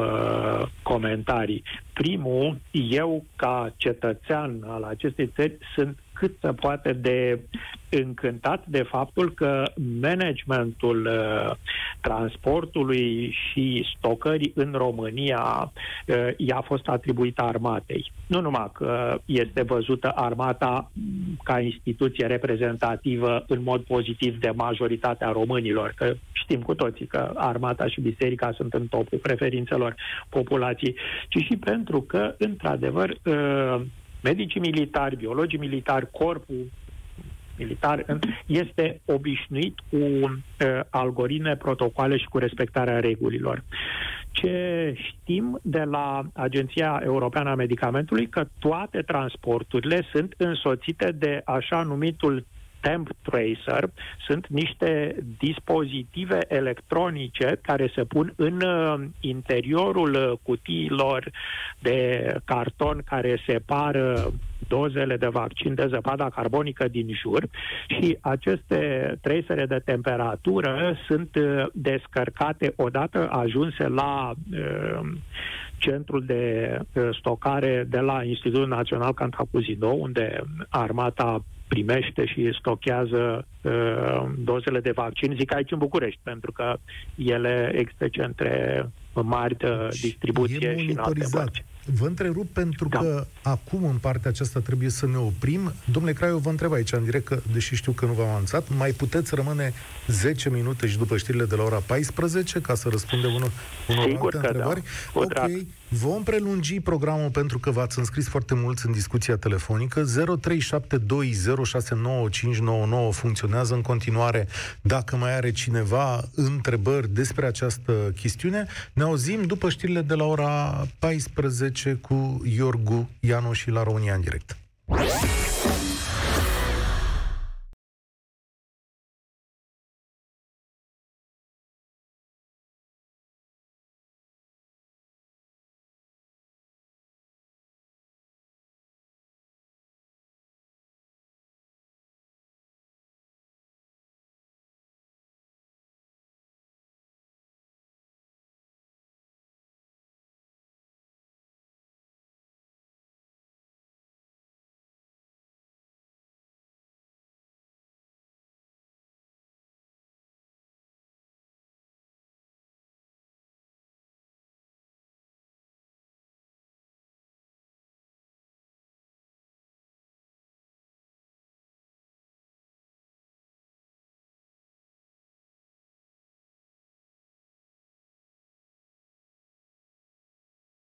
comentarii. Primul, eu ca cetățean al acestei țări sunt cât se poate de încântat de faptul că managementul uh, transportului și stocării în România uh, i-a fost atribuit armatei. Nu numai că este văzută armata ca instituție reprezentativă în mod pozitiv de majoritatea românilor, că știm cu toții că armata și biserica sunt în topul preferințelor populației, ci și pentru că, într-adevăr, uh, medicii militari, biologii militari, corpul militar este obișnuit cu uh, algoritme, protocoale și cu respectarea regulilor. Ce știm de la Agenția Europeană a Medicamentului că toate transporturile sunt însoțite de așa numitul temp tracer sunt niște dispozitive electronice care se pun în uh, interiorul uh, cutiilor de carton care separă dozele de vaccin de zăpada carbonică din jur și aceste tracere de temperatură sunt uh, descărcate odată ajunse la uh, centrul de stocare de la Institutul Național Cantacuzino, unde armata primește și stochează uh, dozele de vaccin, zic aici în București, pentru că ele există centre mari de distribuție și în alte părți. Vă întrerup pentru da. că acum în partea aceasta trebuie să ne oprim. Domnule Craiu, vă întreb aici în direct, că, deși știu că nu v-am anunțat, mai puteți rămâne 10 minute și după știrile de la ora 14 ca să răspundem unor, unor alte da. întrebări? Da. Ok, drag. Vom prelungi programul pentru că v-ați înscris foarte mulți în discuția telefonică. 0372069599 funcționează în continuare. Dacă mai are cineva întrebări despre această chestiune, ne auzim după știrile de la ora 14 10 cu Iorgu Ianu și la România în direct.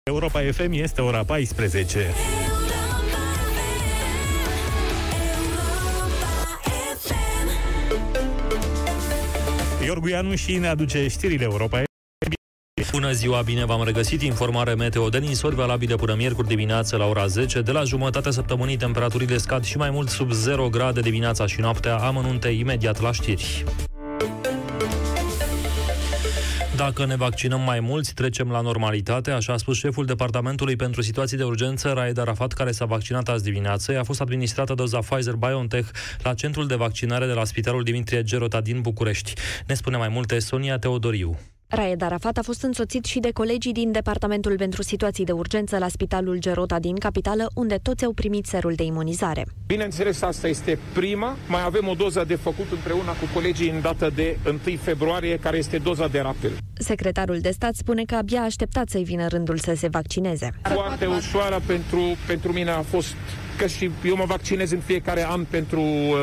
Europa FM este ora 14. Iorgu și ne aduce știrile Europa Bună ziua, bine v-am regăsit. Informare meteo de ninsori valabile până miercuri dimineață la ora 10. De la jumătatea săptămânii temperaturile scad și mai mult sub 0 grade dimineața și noaptea. Amănunte imediat la știri. Dacă ne vaccinăm mai mulți, trecem la normalitate, așa a spus șeful Departamentului pentru Situații de Urgență, Raed Arafat, care s-a vaccinat azi dimineață. A fost administrată doza Pfizer-BioNTech la centrul de vaccinare de la Spitalul Dimitrie Gerota din București. Ne spune mai multe Sonia Teodoriu. Raed Arafat a fost însoțit și de colegii din Departamentul pentru Situații de Urgență la Spitalul Gerota din capitală, unde toți au primit serul de imunizare. Bineînțeles, asta este prima. Mai avem o doză de făcut împreună cu colegii în data de 1 februarie, care este doza de rapel. Secretarul de stat spune că abia a așteptat să-i vină rândul să se vaccineze. Foarte ușoară pentru, pentru mine a fost că și eu mă vaccinez în fiecare an pentru uh,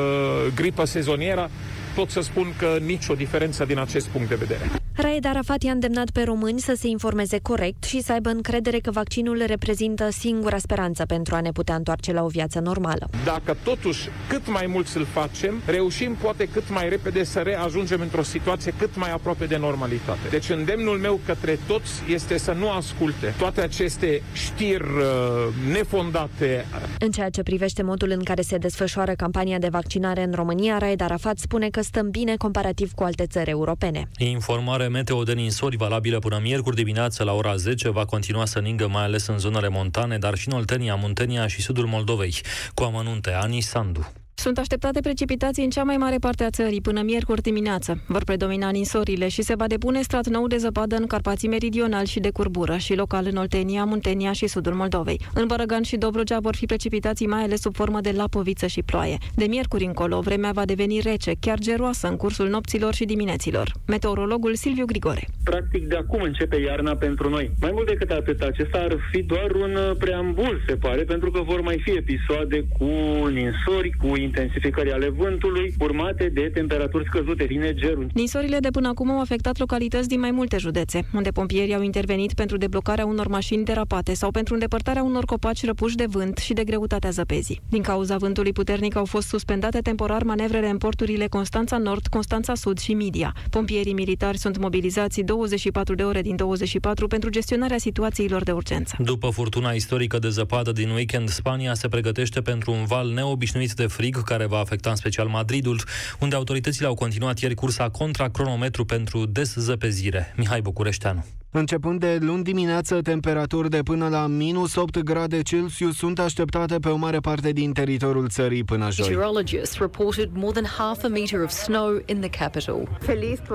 gripă sezonieră. Pot să spun că nicio diferență din acest punct de vedere. Raed Arafat i-a îndemnat pe români să se informeze corect și să aibă încredere că vaccinul reprezintă singura speranță pentru a ne putea întoarce la o viață normală. Dacă totuși cât mai mult să-l facem, reușim poate cât mai repede să reajungem într-o situație cât mai aproape de normalitate. Deci îndemnul meu către toți este să nu asculte toate aceste știri uh, nefondate. În ceea ce privește modul în care se desfășoară campania de vaccinare în România, Raed Arafat spune că stăm bine comparativ cu alte țări europene. Informare meteo de ninsori valabilă până miercuri dimineață la ora 10 va continua să ningă mai ales în zonele montane, dar și în Oltenia, Muntenia și sudul Moldovei. Cu amănunte, Ani Sandu. Sunt așteptate precipitații în cea mai mare parte a țării până miercuri dimineață. Vor predomina ninsorile și se va depune strat nou de zăpadă în Carpații Meridional și de curbură și local în Oltenia, Muntenia și sudul Moldovei. În Bărăgan și Dobrogea vor fi precipitații mai ales sub formă de lapoviță și ploaie. De miercuri încolo, vremea va deveni rece, chiar geroasă în cursul nopților și dimineților. Meteorologul Silviu Grigore. Practic de acum începe iarna pentru noi. Mai mult decât atât, acesta ar fi doar un uh, preambul, se pare, pentru că vor mai fi episoade cu ninsori, cu intensificări ale vântului, urmate de temperaturi scăzute, vine gerul. Ninsorile de până acum au afectat localități din mai multe județe, unde pompierii au intervenit pentru deblocarea unor mașini derapate sau pentru îndepărtarea unor copaci răpuși de vânt și de greutatea zăpezii. Din cauza vântului puternic au fost suspendate temporar manevrele în porturile Constanța Nord, Constanța Sud și Midia. Pompierii militari sunt mobilizați 24 de ore din 24 pentru gestionarea situațiilor de urgență. După furtuna istorică de zăpadă din weekend, Spania se pregătește pentru un val neobișnuit de frig care va afecta în special Madridul, unde autoritățile au continuat ieri cursa contra cronometru pentru deszăpezire. Mihai Bucureșteanu. Începând de luni dimineață, temperaturi de până la minus 8 grade Celsius sunt așteptate pe o mare parte din teritoriul țării până joi.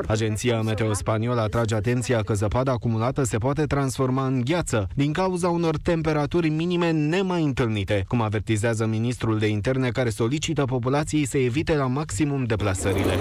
Agenția Meteo Spaniolă atrage atenția că zăpada acumulată se poate transforma în gheață din cauza unor temperaturi minime nemai întâlnite, cum avertizează ministrul de interne care solicită populației să evite la maximum deplasările.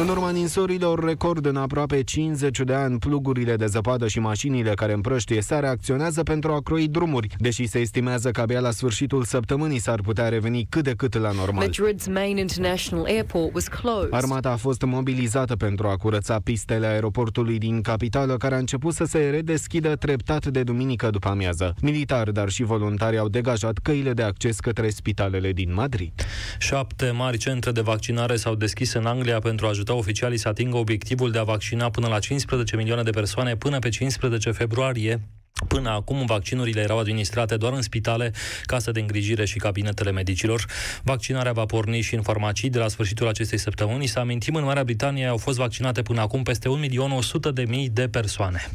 În urma ninsorilor record în aproape 50 de ani, plugurile de zăpadă și mașinile care împrăștie sare acționează pentru a croi drumuri, deși se estimează că abia la sfârșitul săptămânii s-ar putea reveni cât de cât la normal. Madrid's main international airport was closed. Armata a fost mobilizată pentru a curăța pistele aeroportului din capitală, care a început să se redeschidă treptat de duminică după amiază. Militari, dar și voluntari au degajat căile de acces către spitalele din Madrid. Șapte mari centre de vaccinare s-au deschis în Anglia pentru a ajuta ajuta oficialii să atingă obiectivul de a vaccina până la 15 milioane de persoane până pe 15 februarie. Până acum, vaccinurile erau administrate doar în spitale, case de îngrijire și cabinetele medicilor. Vaccinarea va porni și în farmacii de la sfârșitul acestei săptămâni. Să amintim, în Marea Britanie au fost vaccinate până acum peste 1.100.000 de persoane.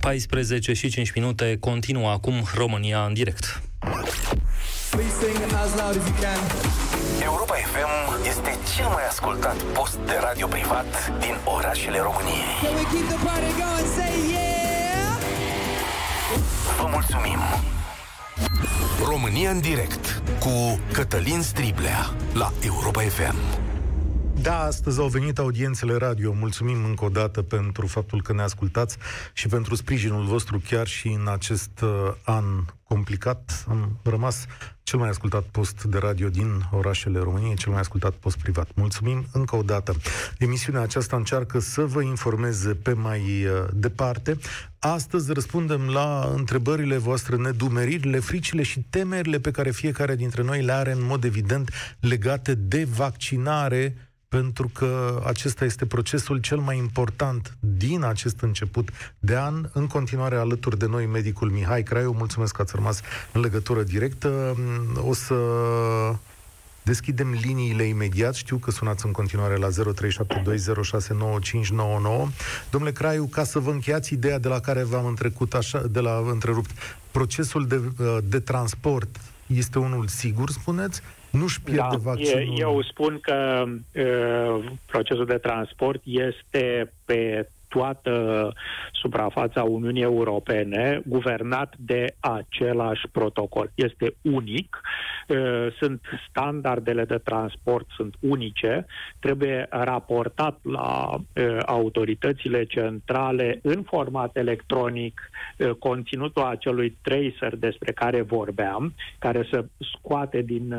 14 și 5 minute, continuă acum România în direct. Europa FM este cel mai ascultat post de radio privat din orașele României. Vă mulțumim! România în direct cu Cătălin Striblea la Europa FM. Da, astăzi au venit audiențele radio. Mulțumim încă o dată pentru faptul că ne ascultați și pentru sprijinul vostru chiar și în acest uh, an complicat. Am rămas cel mai ascultat post de radio din orașele României, cel mai ascultat post privat. Mulțumim încă o dată. Emisiunea aceasta încearcă să vă informeze pe mai uh, departe. Astăzi răspundem la întrebările voastre, nedumeririle, fricile și temerile pe care fiecare dintre noi le are în mod evident legate de vaccinare pentru că acesta este procesul cel mai important din acest început de an. În continuare, alături de noi, medicul Mihai Craiu. Mulțumesc că ați rămas în legătură directă. O să deschidem liniile imediat. Știu că sunați în continuare la 0372069599. Domnule Craiu, ca să vă încheiați ideea de la care v-am întrecut așa, de la întrerupt, procesul de, de transport este unul sigur, spuneți? Nu-și pierde da, vaccinul. Eu spun că uh, procesul de transport este pe toată suprafața Uniunii Europene guvernat de același protocol. Este unic, sunt standardele de transport, sunt unice, trebuie raportat la autoritățile centrale în format electronic conținutul acelui tracer despre care vorbeam, care să scoate din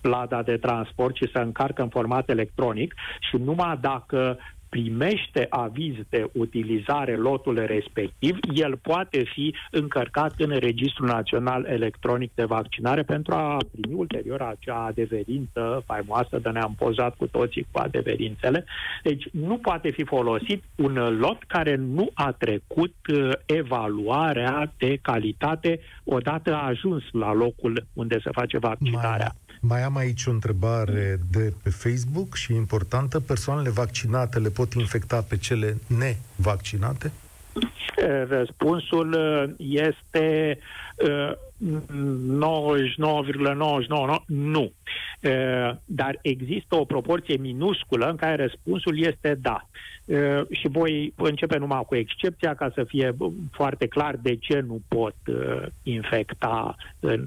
plada de transport și să încarcă în format electronic și numai dacă primește aviz de utilizare lotul respectiv, el poate fi încărcat în Registrul Național Electronic de Vaccinare pentru a primi ulterior acea adeverință faimoasă de ne-am pozat cu toții cu adeverințele. Deci nu poate fi folosit un lot care nu a trecut uh, evaluarea de calitate odată a ajuns la locul unde se face vaccinarea. Mai mai am aici o întrebare de pe Facebook și importantă. Persoanele vaccinate le pot infecta pe cele nevaccinate? Răspunsul uh, este 99,99 nu. Dar există o proporție minusculă în care răspunsul este da. Și voi începe numai cu excepția ca să fie foarte clar de ce nu pot infecta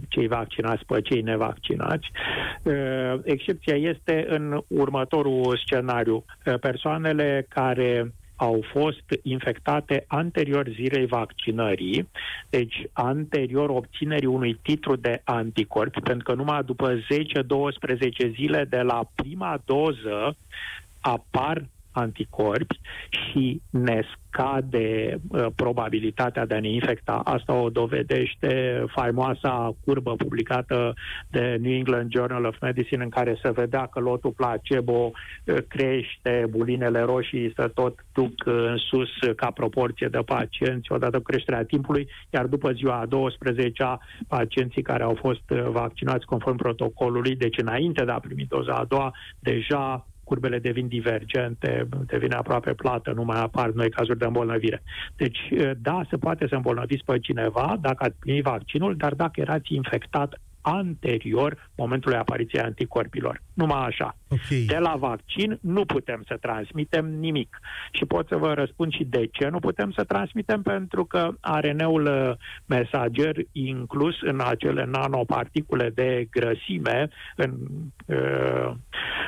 cei vaccinați pe cei nevaccinați. Excepția este în următorul scenariu. Persoanele care au fost infectate anterior zilei vaccinării, deci anterior obținerii unui titlu de anticorpi, pentru că numai după 10-12 zile de la prima doză apar anticorpi și ne scade uh, probabilitatea de a ne infecta. Asta o dovedește faimoasa curbă publicată de New England Journal of Medicine în care se vedea că lotul placebo uh, crește, bulinele roșii să tot duc în sus ca proporție de pacienți odată cu creșterea timpului, iar după ziua a 12-a, pacienții care au fost uh, vaccinați conform protocolului, deci înainte de a primi doza a doua, deja curbele devin divergente, devine aproape plată, nu mai apar noi cazuri de îmbolnăvire. Deci, da, se poate să îmbolnăviți pe cineva dacă ați primit vaccinul, dar dacă erați infectat anterior momentului apariției anticorpilor. Numai așa. Okay. De la vaccin nu putem să transmitem nimic. Și pot să vă răspund și de ce nu putem să transmitem, pentru că ARN-ul uh, mesager inclus în acele nanoparticule de grăsime, în uh,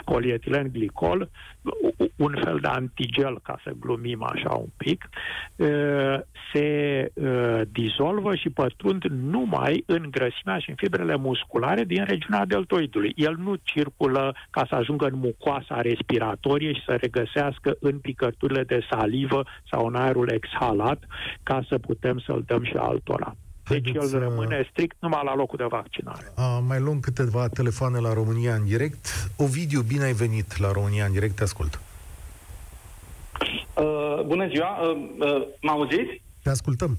polietilen glicol, un fel de antigel, ca să glumim așa un pic, uh, se uh, dizolvă și pătrund numai în grăsimea și în fibrele musculare din regiunea deltoidului. El nu circulă ca să ajungă în mucoasa respiratorie și să regăsească în picăturile de salivă sau în aerul exhalat ca să putem să-l dăm și altora. Deci Haideți, el rămâne strict numai la locul de vaccinare. A, mai luăm câteva telefoane la România în direct. Ovidiu, bine ai venit la România în direct, te ascult. Uh, bună ziua, uh, uh, mă auziți? Te ascultăm.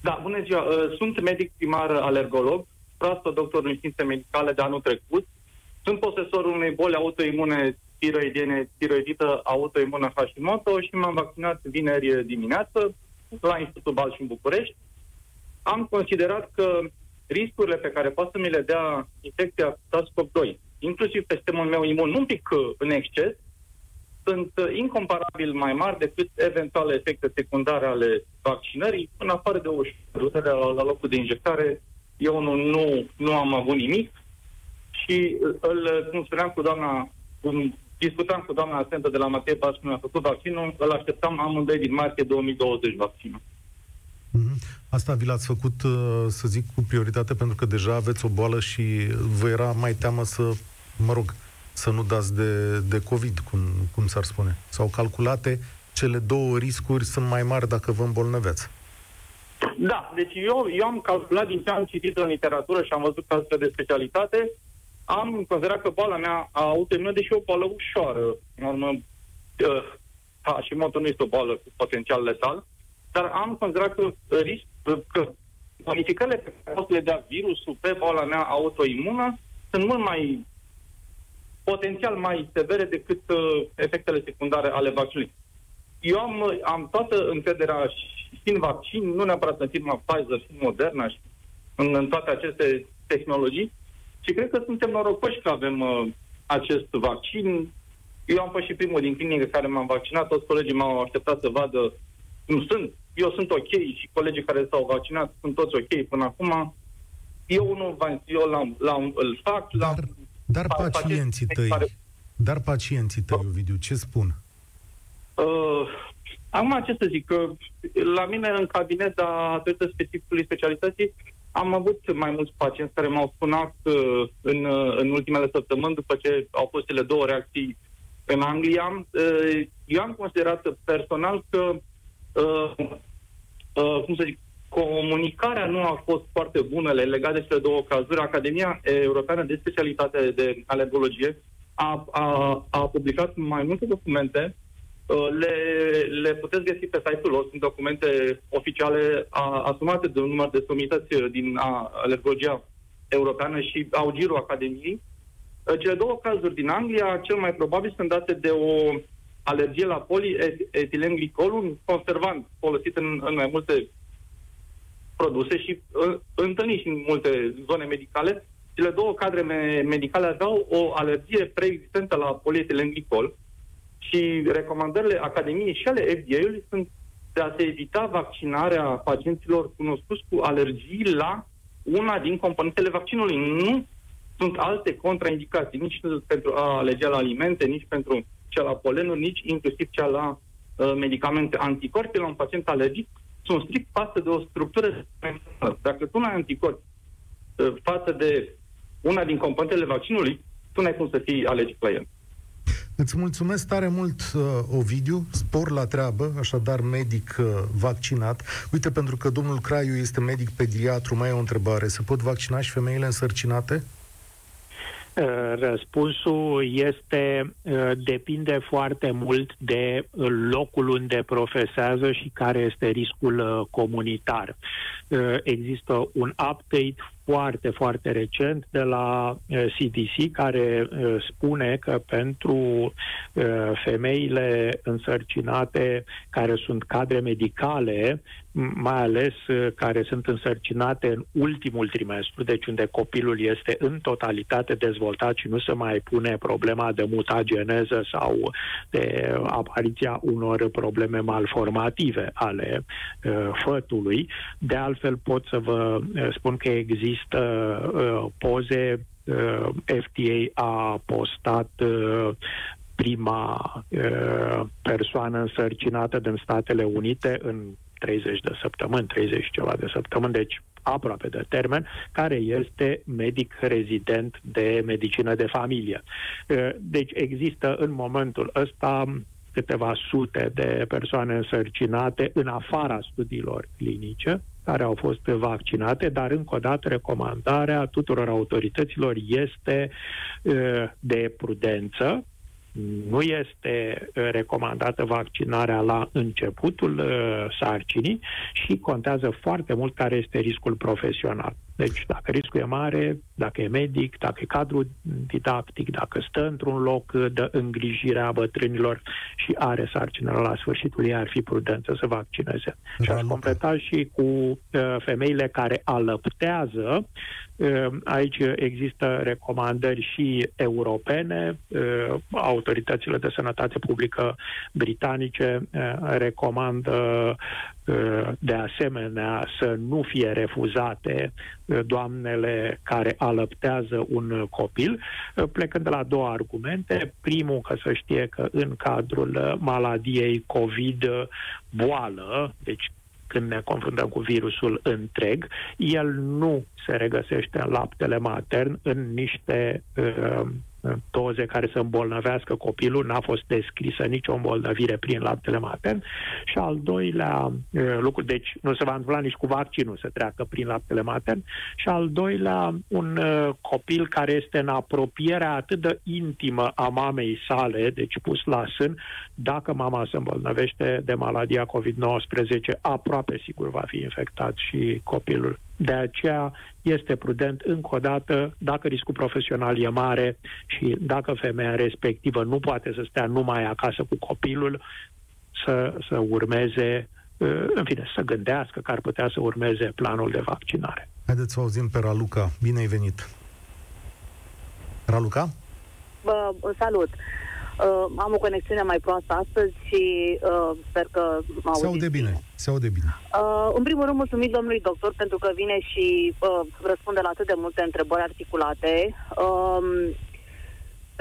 Da, bună ziua. Uh, sunt medic primar alergolog, proastă doctor în științe medicale de anul trecut. Sunt posesorul unei boli autoimune tiroidiene, tiroidită autoimună Hashimoto și m-am vaccinat vineri dimineață la Institutul Balș și în București. Am considerat că riscurile pe care poate să mi le dea infecția SARS-CoV-2, inclusiv pe sistemul meu imun, un pic în exces, sunt incomparabil mai mari decât eventuale efecte secundare ale vaccinării, în afară de o dutere la, la locul de injectare. Eu nu, nu, nu am avut nimic și îl, cum spuneam cu doamna, cum discutam cu doamna asistentă de la Matei Pas când a făcut vaccinul, îl așteptam amândoi din martie 2020 vaccinul. Mm-hmm. Asta vi l-ați făcut, uh, să zic, cu prioritate pentru că deja aveți o boală și vă era mai teamă să, mă rog, să nu dați de, de COVID, cum, cum s-ar spune. Sau calculate cele două riscuri sunt mai mari dacă vă îmbolnăveți. Da, deci eu, eu am calculat din ce am citit în literatură și am văzut cazuri de specialitate, am considerat că boala mea a autoimună, deși o boală ușoară, în urmă, uh, și motul nu este o boală cu potențial letal, dar am considerat că, risc, că modificările pe care pot le dea virusul pe boala mea autoimună sunt mult mai potențial mai severe decât uh, efectele secundare ale vaccinului. Eu am, am toată încrederea și în vaccin, nu neapărat în firma Pfizer și Moderna și în, în toate aceste tehnologii, și cred că suntem norocoși că avem uh, acest vaccin. Eu am fost și primul din clinică care m-am vaccinat, toți colegii m-au așteptat să vadă cum sunt. Eu sunt ok și colegii care s-au vaccinat sunt toți ok până acum. Eu nu eu l-am, l-am, îl fac, l-am dar pacienții tăi, care... dar pacienții tăi, Ovidiu, ce spun? Uh, acum ce să zic, că la mine în cabinet, datorită specificului specialității, am avut mai mulți pacienți care m-au sunat uh, în, uh, în ultimele săptămâni, după ce au fost cele două reacții în Anglia. Uh, eu am considerat personal că, uh, uh, cum să zic, comunicarea nu a fost foarte bună legată de cele două cazuri. Academia Europeană de Specialitate de Alergologie a, a, a publicat mai multe documente Uh, le, le puteți găsi pe site-ul lor. Sunt documente oficiale a, asumate de un număr de somități uh, din a, alergologia europeană și au girul Academiei. Uh, cele două cazuri din Anglia, cel mai probabil sunt date de o alergie la polietilenglicol, un conservant folosit în, în mai multe produse și uh, întâlnit și în multe zone medicale. Cele două cadre me- medicale aveau o alergie preexistentă la polietilenglicol, și recomandările Academiei și ale FDA-ului sunt de a se evita vaccinarea pacienților cunoscuți cu alergii la una din componentele vaccinului. Nu sunt alte contraindicații, nici pentru alergia la alimente, nici pentru cea la polenuri, nici inclusiv cea la uh, medicamente. Anticorpii la un pacient alergic sunt strict față de o structură. Dacă tu nu ai anticorpi uh, față de una din componentele vaccinului, tu n-ai cum să fii alergic la el. Îți mulțumesc tare mult, uh, Ovidiu, spor la treabă, așadar medic uh, vaccinat. Uite, pentru că domnul Craiu este medic pediatru, mai e o întrebare. Se pot vaccina și femeile însărcinate? Uh, răspunsul este, uh, depinde foarte mult de locul unde profesează și care este riscul uh, comunitar. Există un update foarte, foarte recent de la CDC care spune că pentru femeile însărcinate care sunt cadre medicale, mai ales care sunt însărcinate în ultimul trimestru, deci unde copilul este în totalitate dezvoltat și nu se mai pune problema de mutageneză sau de apariția unor probleme malformative ale uh, fătului. De altfel pot să vă spun că există uh, poze uh, FDA a postat uh, prima uh, persoană însărcinată din Statele Unite în 30 de săptămâni, 30 ceva de săptămâni, deci aproape de termen, care este medic rezident de medicină de familie. Deci există în momentul ăsta câteva sute de persoane însărcinate în afara studiilor clinice care au fost vaccinate, dar încă o dată recomandarea tuturor autorităților este de prudență, nu este uh, recomandată vaccinarea la începutul uh, sarcinii și contează foarte mult care este riscul profesional. Deci dacă riscul e mare, dacă e medic, dacă e cadru didactic, dacă stă într-un loc de îngrijire a bătrânilor și are sarcină la sfârșitul ei, ar fi prudent să se vaccineze. Și aș completa și cu uh, femeile care alăptează. Uh, aici există recomandări și europene. Uh, autoritățile de sănătate publică britanice uh, recomandă uh, de asemenea să nu fie refuzate doamnele care alăptează un copil, plecând de la două argumente. Primul, că să știe că în cadrul maladiei COVID boală, deci când ne confruntăm cu virusul întreg, el nu se regăsește în laptele matern în niște uh, doze care să îmbolnăvească copilul, n-a fost descrisă nicio îmbolnăvire prin laptele matern și al doilea lucru, deci nu se va întâmpla nici cu vaccinul să treacă prin laptele matern și al doilea un copil care este în apropierea atât de intimă a mamei sale, deci pus la sân, dacă mama se îmbolnăvește de maladia COVID-19, aproape sigur va fi infectat și copilul. De aceea este prudent, încă o dată, dacă riscul profesional e mare și dacă femeia respectivă nu poate să stea numai acasă cu copilul, să, să urmeze, uh, în fine, să gândească că ar putea să urmeze planul de vaccinare. Haideți să auzim pe Raluca. Bine ai venit! Raluca? Bă, salut! Uh, am o conexiune mai proastă astăzi și uh, sper că mă Se aude bine, se aude bine. Uh, în primul rând, mulțumit domnului doctor pentru că vine și uh, răspunde la atât de multe întrebări articulate. Uh,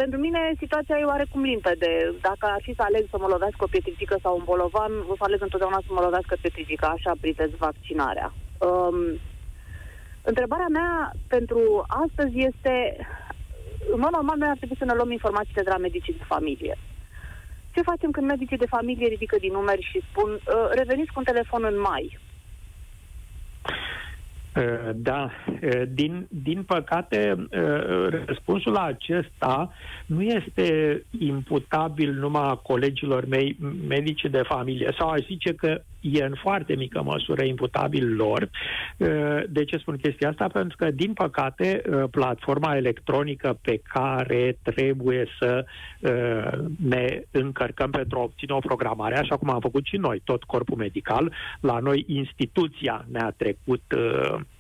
pentru mine situația e oarecum limpede. Dacă ar fi să aleg să mă lovească o pietricică sau un bolovan, o să aleg întotdeauna să mă lovească pietricica, așa pritez vaccinarea. Um, întrebarea mea pentru astăzi este în mod normal, noi ar trebui să ne luăm informațiile de la medicii de familie. Ce facem când medicii de familie ridică din numeri și spun uh, reveniți cu un telefon în mai? Uh, da, uh, din, din păcate, uh, răspunsul la acesta nu este imputabil numai colegilor mei medici de familie, sau aș zice că e în foarte mică măsură imputabil lor. De ce spun chestia asta? Pentru că, din păcate, platforma electronică pe care trebuie să ne încărcăm pentru a obține o programare, așa cum am făcut și noi, tot corpul medical, la noi instituția ne-a trecut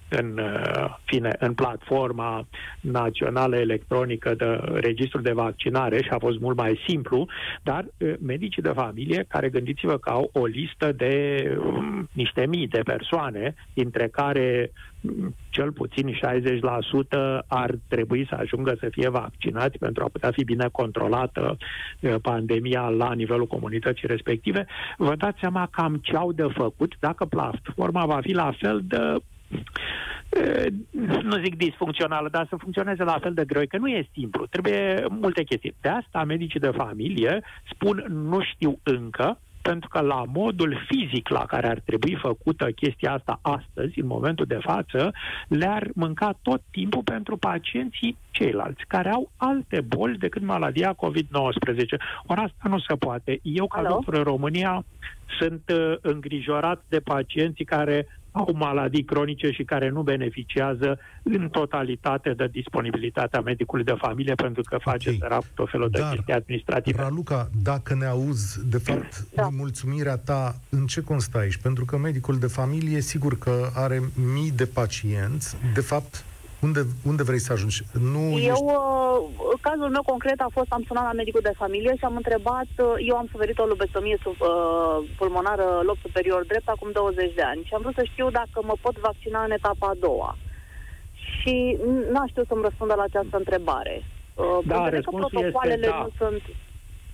în, uh, fine, în platforma națională electronică de registru de vaccinare și a fost mult mai simplu, dar uh, medicii de familie, care gândiți-vă că au o listă de um, niște mii de persoane, dintre care um, cel puțin 60% ar trebui să ajungă să fie vaccinați pentru a putea fi bine controlată uh, pandemia la nivelul comunității respective, vă dați seama cam ce au de făcut dacă platforma va fi la fel de nu zic disfuncțională, dar să funcționeze la fel de greu, că nu e simplu, trebuie multe chestii. De asta medicii de familie spun nu știu încă, pentru că la modul fizic la care ar trebui făcută chestia asta astăzi, în momentul de față, le-ar mânca tot timpul pentru pacienții ceilalți, care au alte boli decât maladia COVID-19. Ori asta nu se poate. Eu, ca doctor în România, sunt uh, îngrijorat de pacienții care au maladii cronice și care nu beneficiază în totalitate de disponibilitatea medicului de familie pentru că face okay. terapie tot felul Dar, de chestii administrative. Raluca, dacă ne auzi, de fapt, da. mulțumirea ta în ce constă aici? Pentru că medicul de familie, sigur că are mii de pacienți, de fapt, unde, unde vrei să ajungi? Nu eu, ești... uh, cazul meu concret a fost, am sunat la medicul de familie și am întrebat, uh, eu am suferit o lobectomie sub, uh, pulmonară lob superior drept acum 20 de ani și am vrut să știu dacă mă pot vaccina în etapa a doua. Și n-a știut să-mi răspundă la această întrebare. Uh, da, răspunsul este da. nu sunt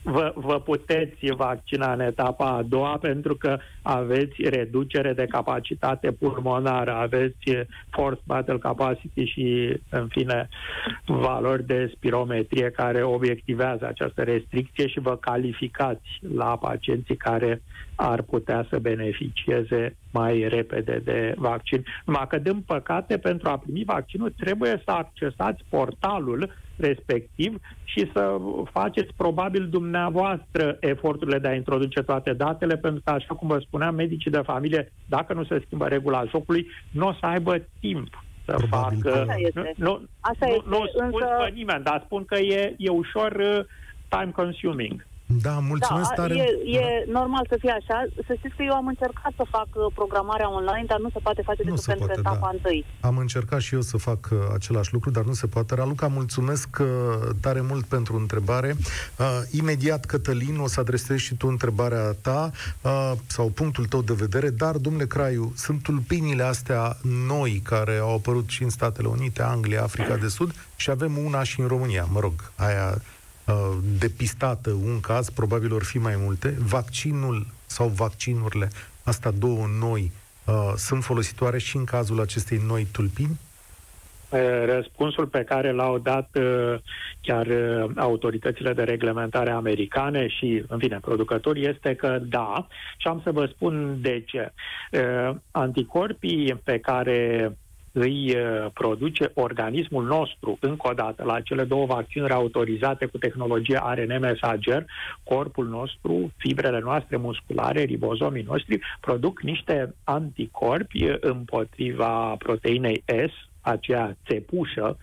vă, vă puteți vaccina în etapa a doua pentru că aveți reducere de capacitate pulmonară, aveți force battle capacity și, în fine, valori de spirometrie care obiectivează această restricție și vă calificați la pacienții care ar putea să beneficieze mai repede de vaccin. Numai că, din păcate, pentru a primi vaccinul trebuie să accesați portalul respectiv și să faceți probabil dumneavoastră eforturile de a introduce toate datele, pentru că, așa cum vă spuneam, medicii de familie, dacă nu se schimbă regula jocului, nu o să aibă timp să probabil facă... Asta este. Nu, Asta nu, este, nu spun însă... pe nimeni, dar spun că e, e ușor uh, time consuming. Da, mulțumesc da, tare. E, e normal să fie așa. Să știți că eu am încercat să fac uh, programarea online, dar nu se poate face decât pentru poate, etapa da. întâi. Am încercat și eu să fac uh, același lucru, dar nu se poate. Raluca, mulțumesc uh, tare mult pentru întrebare. Uh, imediat, Cătălin, o să adresezi și tu întrebarea ta uh, sau punctul tău de vedere, dar, domnule Craiu, sunt tulpinile astea noi care au apărut și în Statele Unite, Anglia, Africa de Sud și avem una și în România, mă rog, aia Uh, depistată un caz, probabil or fi mai multe. Vaccinul sau vaccinurile, asta două noi, uh, sunt folositoare și în cazul acestei noi tulpini? Răspunsul pe care l-au dat uh, chiar autoritățile de reglementare americane și, în fine, producătorii este că da. Și am să vă spun de ce. Anticorpii pe care îi uh, produce organismul nostru, încă o dată, la cele două vaccinuri autorizate cu tehnologie ARN mesager, corpul nostru, fibrele noastre musculare, ribozomii noștri, produc niște anticorpi împotriva proteinei S, aceea țepușă,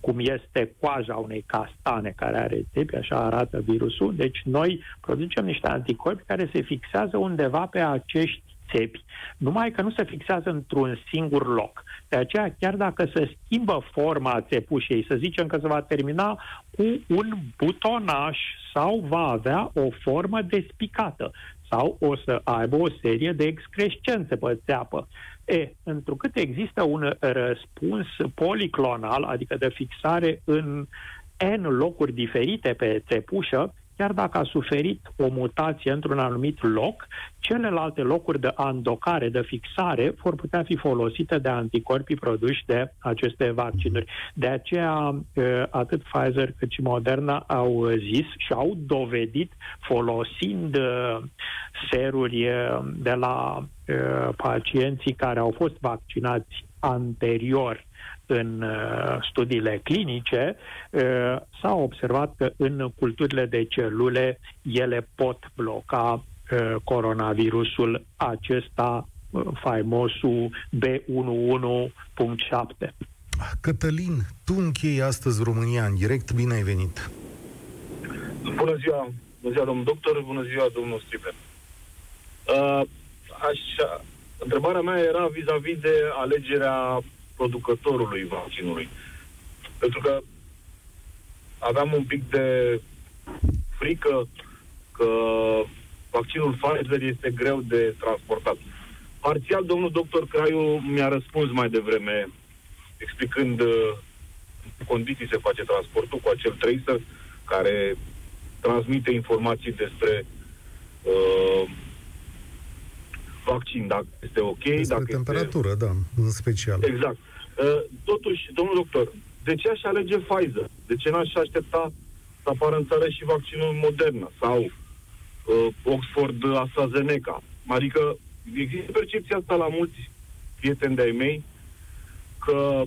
cum este coaja unei castane care are țepi, așa arată virusul. Deci noi producem niște anticorpi care se fixează undeva pe acești țepi, numai că nu se fixează într-un singur loc. De aceea, chiar dacă se schimbă forma țepușei, să zicem că se va termina cu un butonaș sau va avea o formă despicată sau o să aibă o serie de excrescențe pe țeapă. E, întrucât există un răspuns policlonal, adică de fixare în N locuri diferite pe țepușă, chiar dacă a suferit o mutație într-un anumit loc, celelalte locuri de andocare, de fixare, vor putea fi folosite de anticorpii produși de aceste vaccinuri. De aceea, atât Pfizer cât și Moderna au zis și au dovedit folosind seruri de la pacienții care au fost vaccinați anterior în uh, studiile clinice, uh, s-a observat că în culturile de celule ele pot bloca uh, coronavirusul acesta, faimosul B11.7. Cătălin, tu închei astăzi România în direct, bine ai venit! Bună ziua, bună ziua domnul doctor, bună ziua domnul Striper. Uh, așa, întrebarea mea era vis-a-vis de alegerea producătorului vaccinului. Pentru că aveam un pic de frică că vaccinul Pfizer este greu de transportat. Parțial, domnul doctor Craiu mi-a răspuns mai devreme, explicând uh, în condiții se face transportul cu acel tracer care transmite informații despre uh, vaccin, dacă este ok. Despre dacă temperatură, este... da, în special. Exact. Uh, totuși, domnul doctor, de ce aș alege Pfizer? De ce n-aș aștepta să apară în țară și vaccinul Moderna sau uh, Oxford AstraZeneca? Adică există percepția asta la mulți prieteni de-ai mei că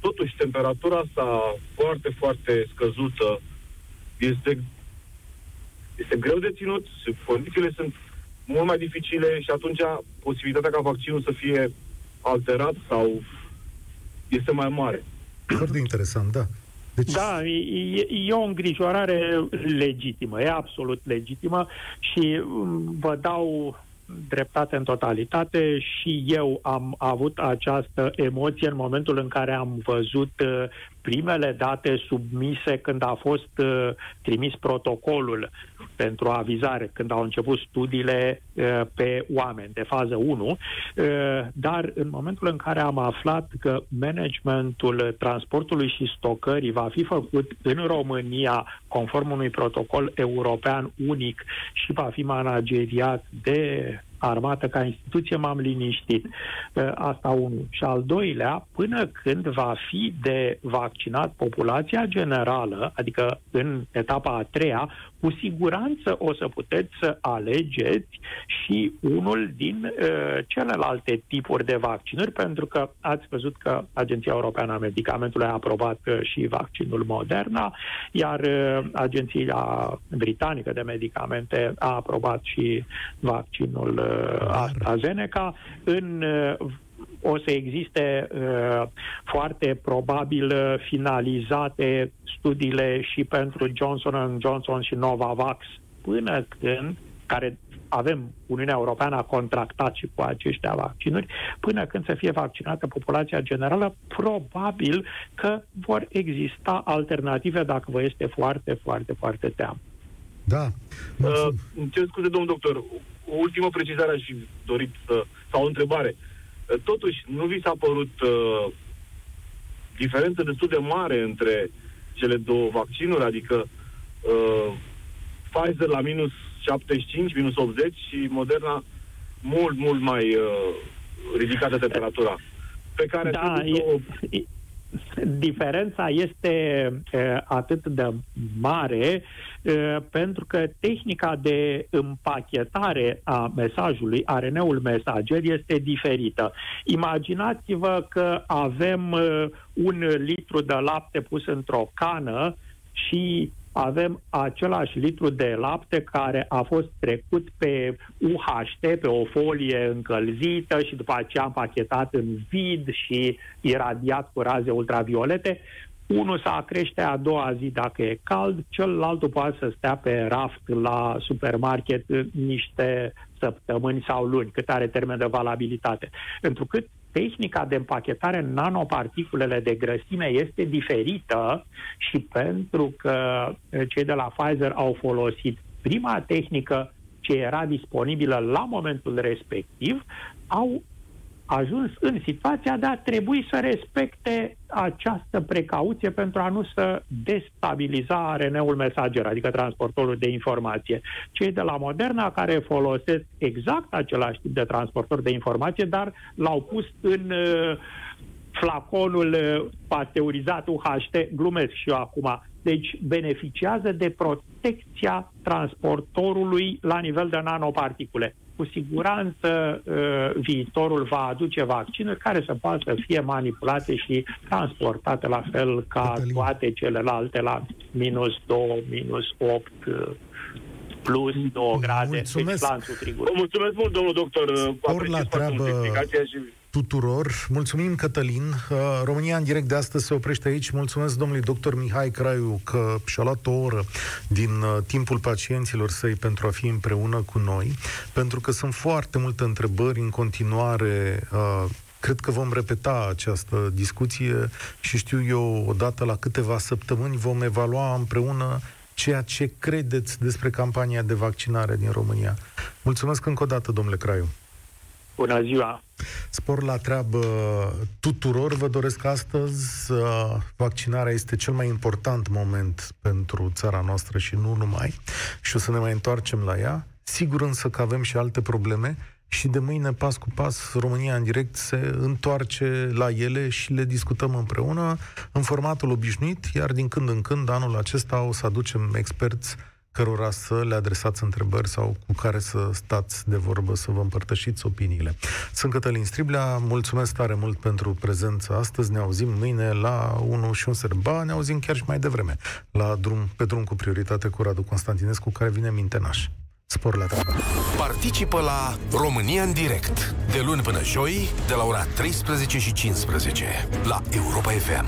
totuși temperatura asta foarte, foarte scăzută este, este greu de ținut, condițiile sunt mult mai dificile și atunci posibilitatea ca vaccinul să fie alterat sau este mai mare. Foarte interesant, da. Deci... Da, e, e o îngrijorare legitimă, e absolut legitimă și mm, vă dau dreptate în totalitate și eu am avut această emoție în momentul în care am văzut uh, primele date submise când a fost uh, trimis protocolul pentru avizare, când au început studiile uh, pe oameni de fază 1, uh, dar în momentul în care am aflat că managementul transportului și stocării va fi făcut în România conform unui protocol european unic și va fi manageriat de armată ca instituție, m-am liniștit. Uh, asta unul. Și al doilea, până când va fi de vaccinat populația generală, adică în etapa a treia, cu siguranță o să puteți să alegeți și unul din uh, celelalte tipuri de vaccinuri, pentru că ați văzut că Agenția Europeană a Medicamentului a aprobat uh, și vaccinul Moderna, iar uh, Agenția Britanică de Medicamente a aprobat și vaccinul uh, AstraZeneca. În uh, o să existe uh, foarte probabil uh, finalizate studiile și pentru Johnson Johnson și Novavax până când, care avem Uniunea Europeană a contractat și cu aceștia vaccinuri, până când să fie vaccinată populația generală, probabil că vor exista alternative dacă vă este foarte, foarte, foarte teamă. Da. Uh, ce scuze, domnul doctor, o ultimă precizare aș fi dorit să, sau o întrebare. Uh, Totuși, nu vi s-a părut uh, diferență destul de mare între cele două vaccinuri, adică uh, Pfizer la minus 75, minus 80 și Moderna mult, mult mai uh, ridicată temperatura, pe care da, e, o... Diferența este uh, atât de mare uh, pentru că tehnica de împachetare a mesajului, RNA-ul mesager, este diferită. Imaginați-vă că avem uh, un litru de lapte pus într-o cană și avem același litru de lapte care a fost trecut pe UHT, pe o folie încălzită și după aceea împachetat în vid și iradiat cu raze ultraviolete. Unul să crește a doua zi dacă e cald, celălalt poate să stea pe raft la supermarket niște săptămâni sau luni, cât are termen de valabilitate. Întrucât tehnica de împachetare în nanoparticulele de grăsime este diferită și pentru că cei de la Pfizer au folosit prima tehnică ce era disponibilă la momentul respectiv, au ajuns în situația de a trebui să respecte această precauție pentru a nu să destabiliza RN-ul mesager, adică transportorul de informație. Cei de la Moderna care folosesc exact același tip de transportor de informație, dar l-au pus în uh, flaconul uh, pasteurizat UHT, glumesc și eu acum, deci beneficiază de protecția transportorului la nivel de nanoparticule. Cu siguranță uh, viitorul va aduce vaccinuri care să poată să fie manipulate și transportate la fel ca Cătălin. toate celelalte la minus 2, minus 8, uh, plus 2 grade, mulțumesc. deci lanțul frigului. Mulțumesc mult, domnul doctor. Spor la treabă și tuturor. Mulțumim, Cătălin. Uh, România în direct de astăzi se oprește aici. Mulțumesc domnului doctor Mihai Craiu că și-a luat o oră din uh, timpul pacienților săi pentru a fi împreună cu noi, pentru că sunt foarte multe întrebări în continuare uh, Cred că vom repeta această discuție și știu eu, odată la câteva săptămâni vom evalua împreună ceea ce credeți despre campania de vaccinare din România. Mulțumesc încă o dată, domnule Craiu. Bună ziua! Spor la treabă tuturor. Vă doresc astăzi. Uh, vaccinarea este cel mai important moment pentru țara noastră și nu numai. Și o să ne mai întoarcem la ea. Sigur însă că avem și alte probleme și de mâine, pas cu pas, România în direct se întoarce la ele și le discutăm împreună în formatul obișnuit, iar din când în când, anul acesta, o să aducem experți cărora să le adresați întrebări sau cu care să stați de vorbă, să vă împărtășiți opiniile. Sunt Cătălin Striblea, mulțumesc tare mult pentru prezența astăzi, ne auzim mâine la 1 și un serba, ne auzim chiar și mai devreme, la drum, pe drum cu prioritate cu Radu Constantinescu, care vine mintenaș. Spor la treabă! Participă la România în direct, de luni până joi, de la ora 13 și 15, la Europa FM.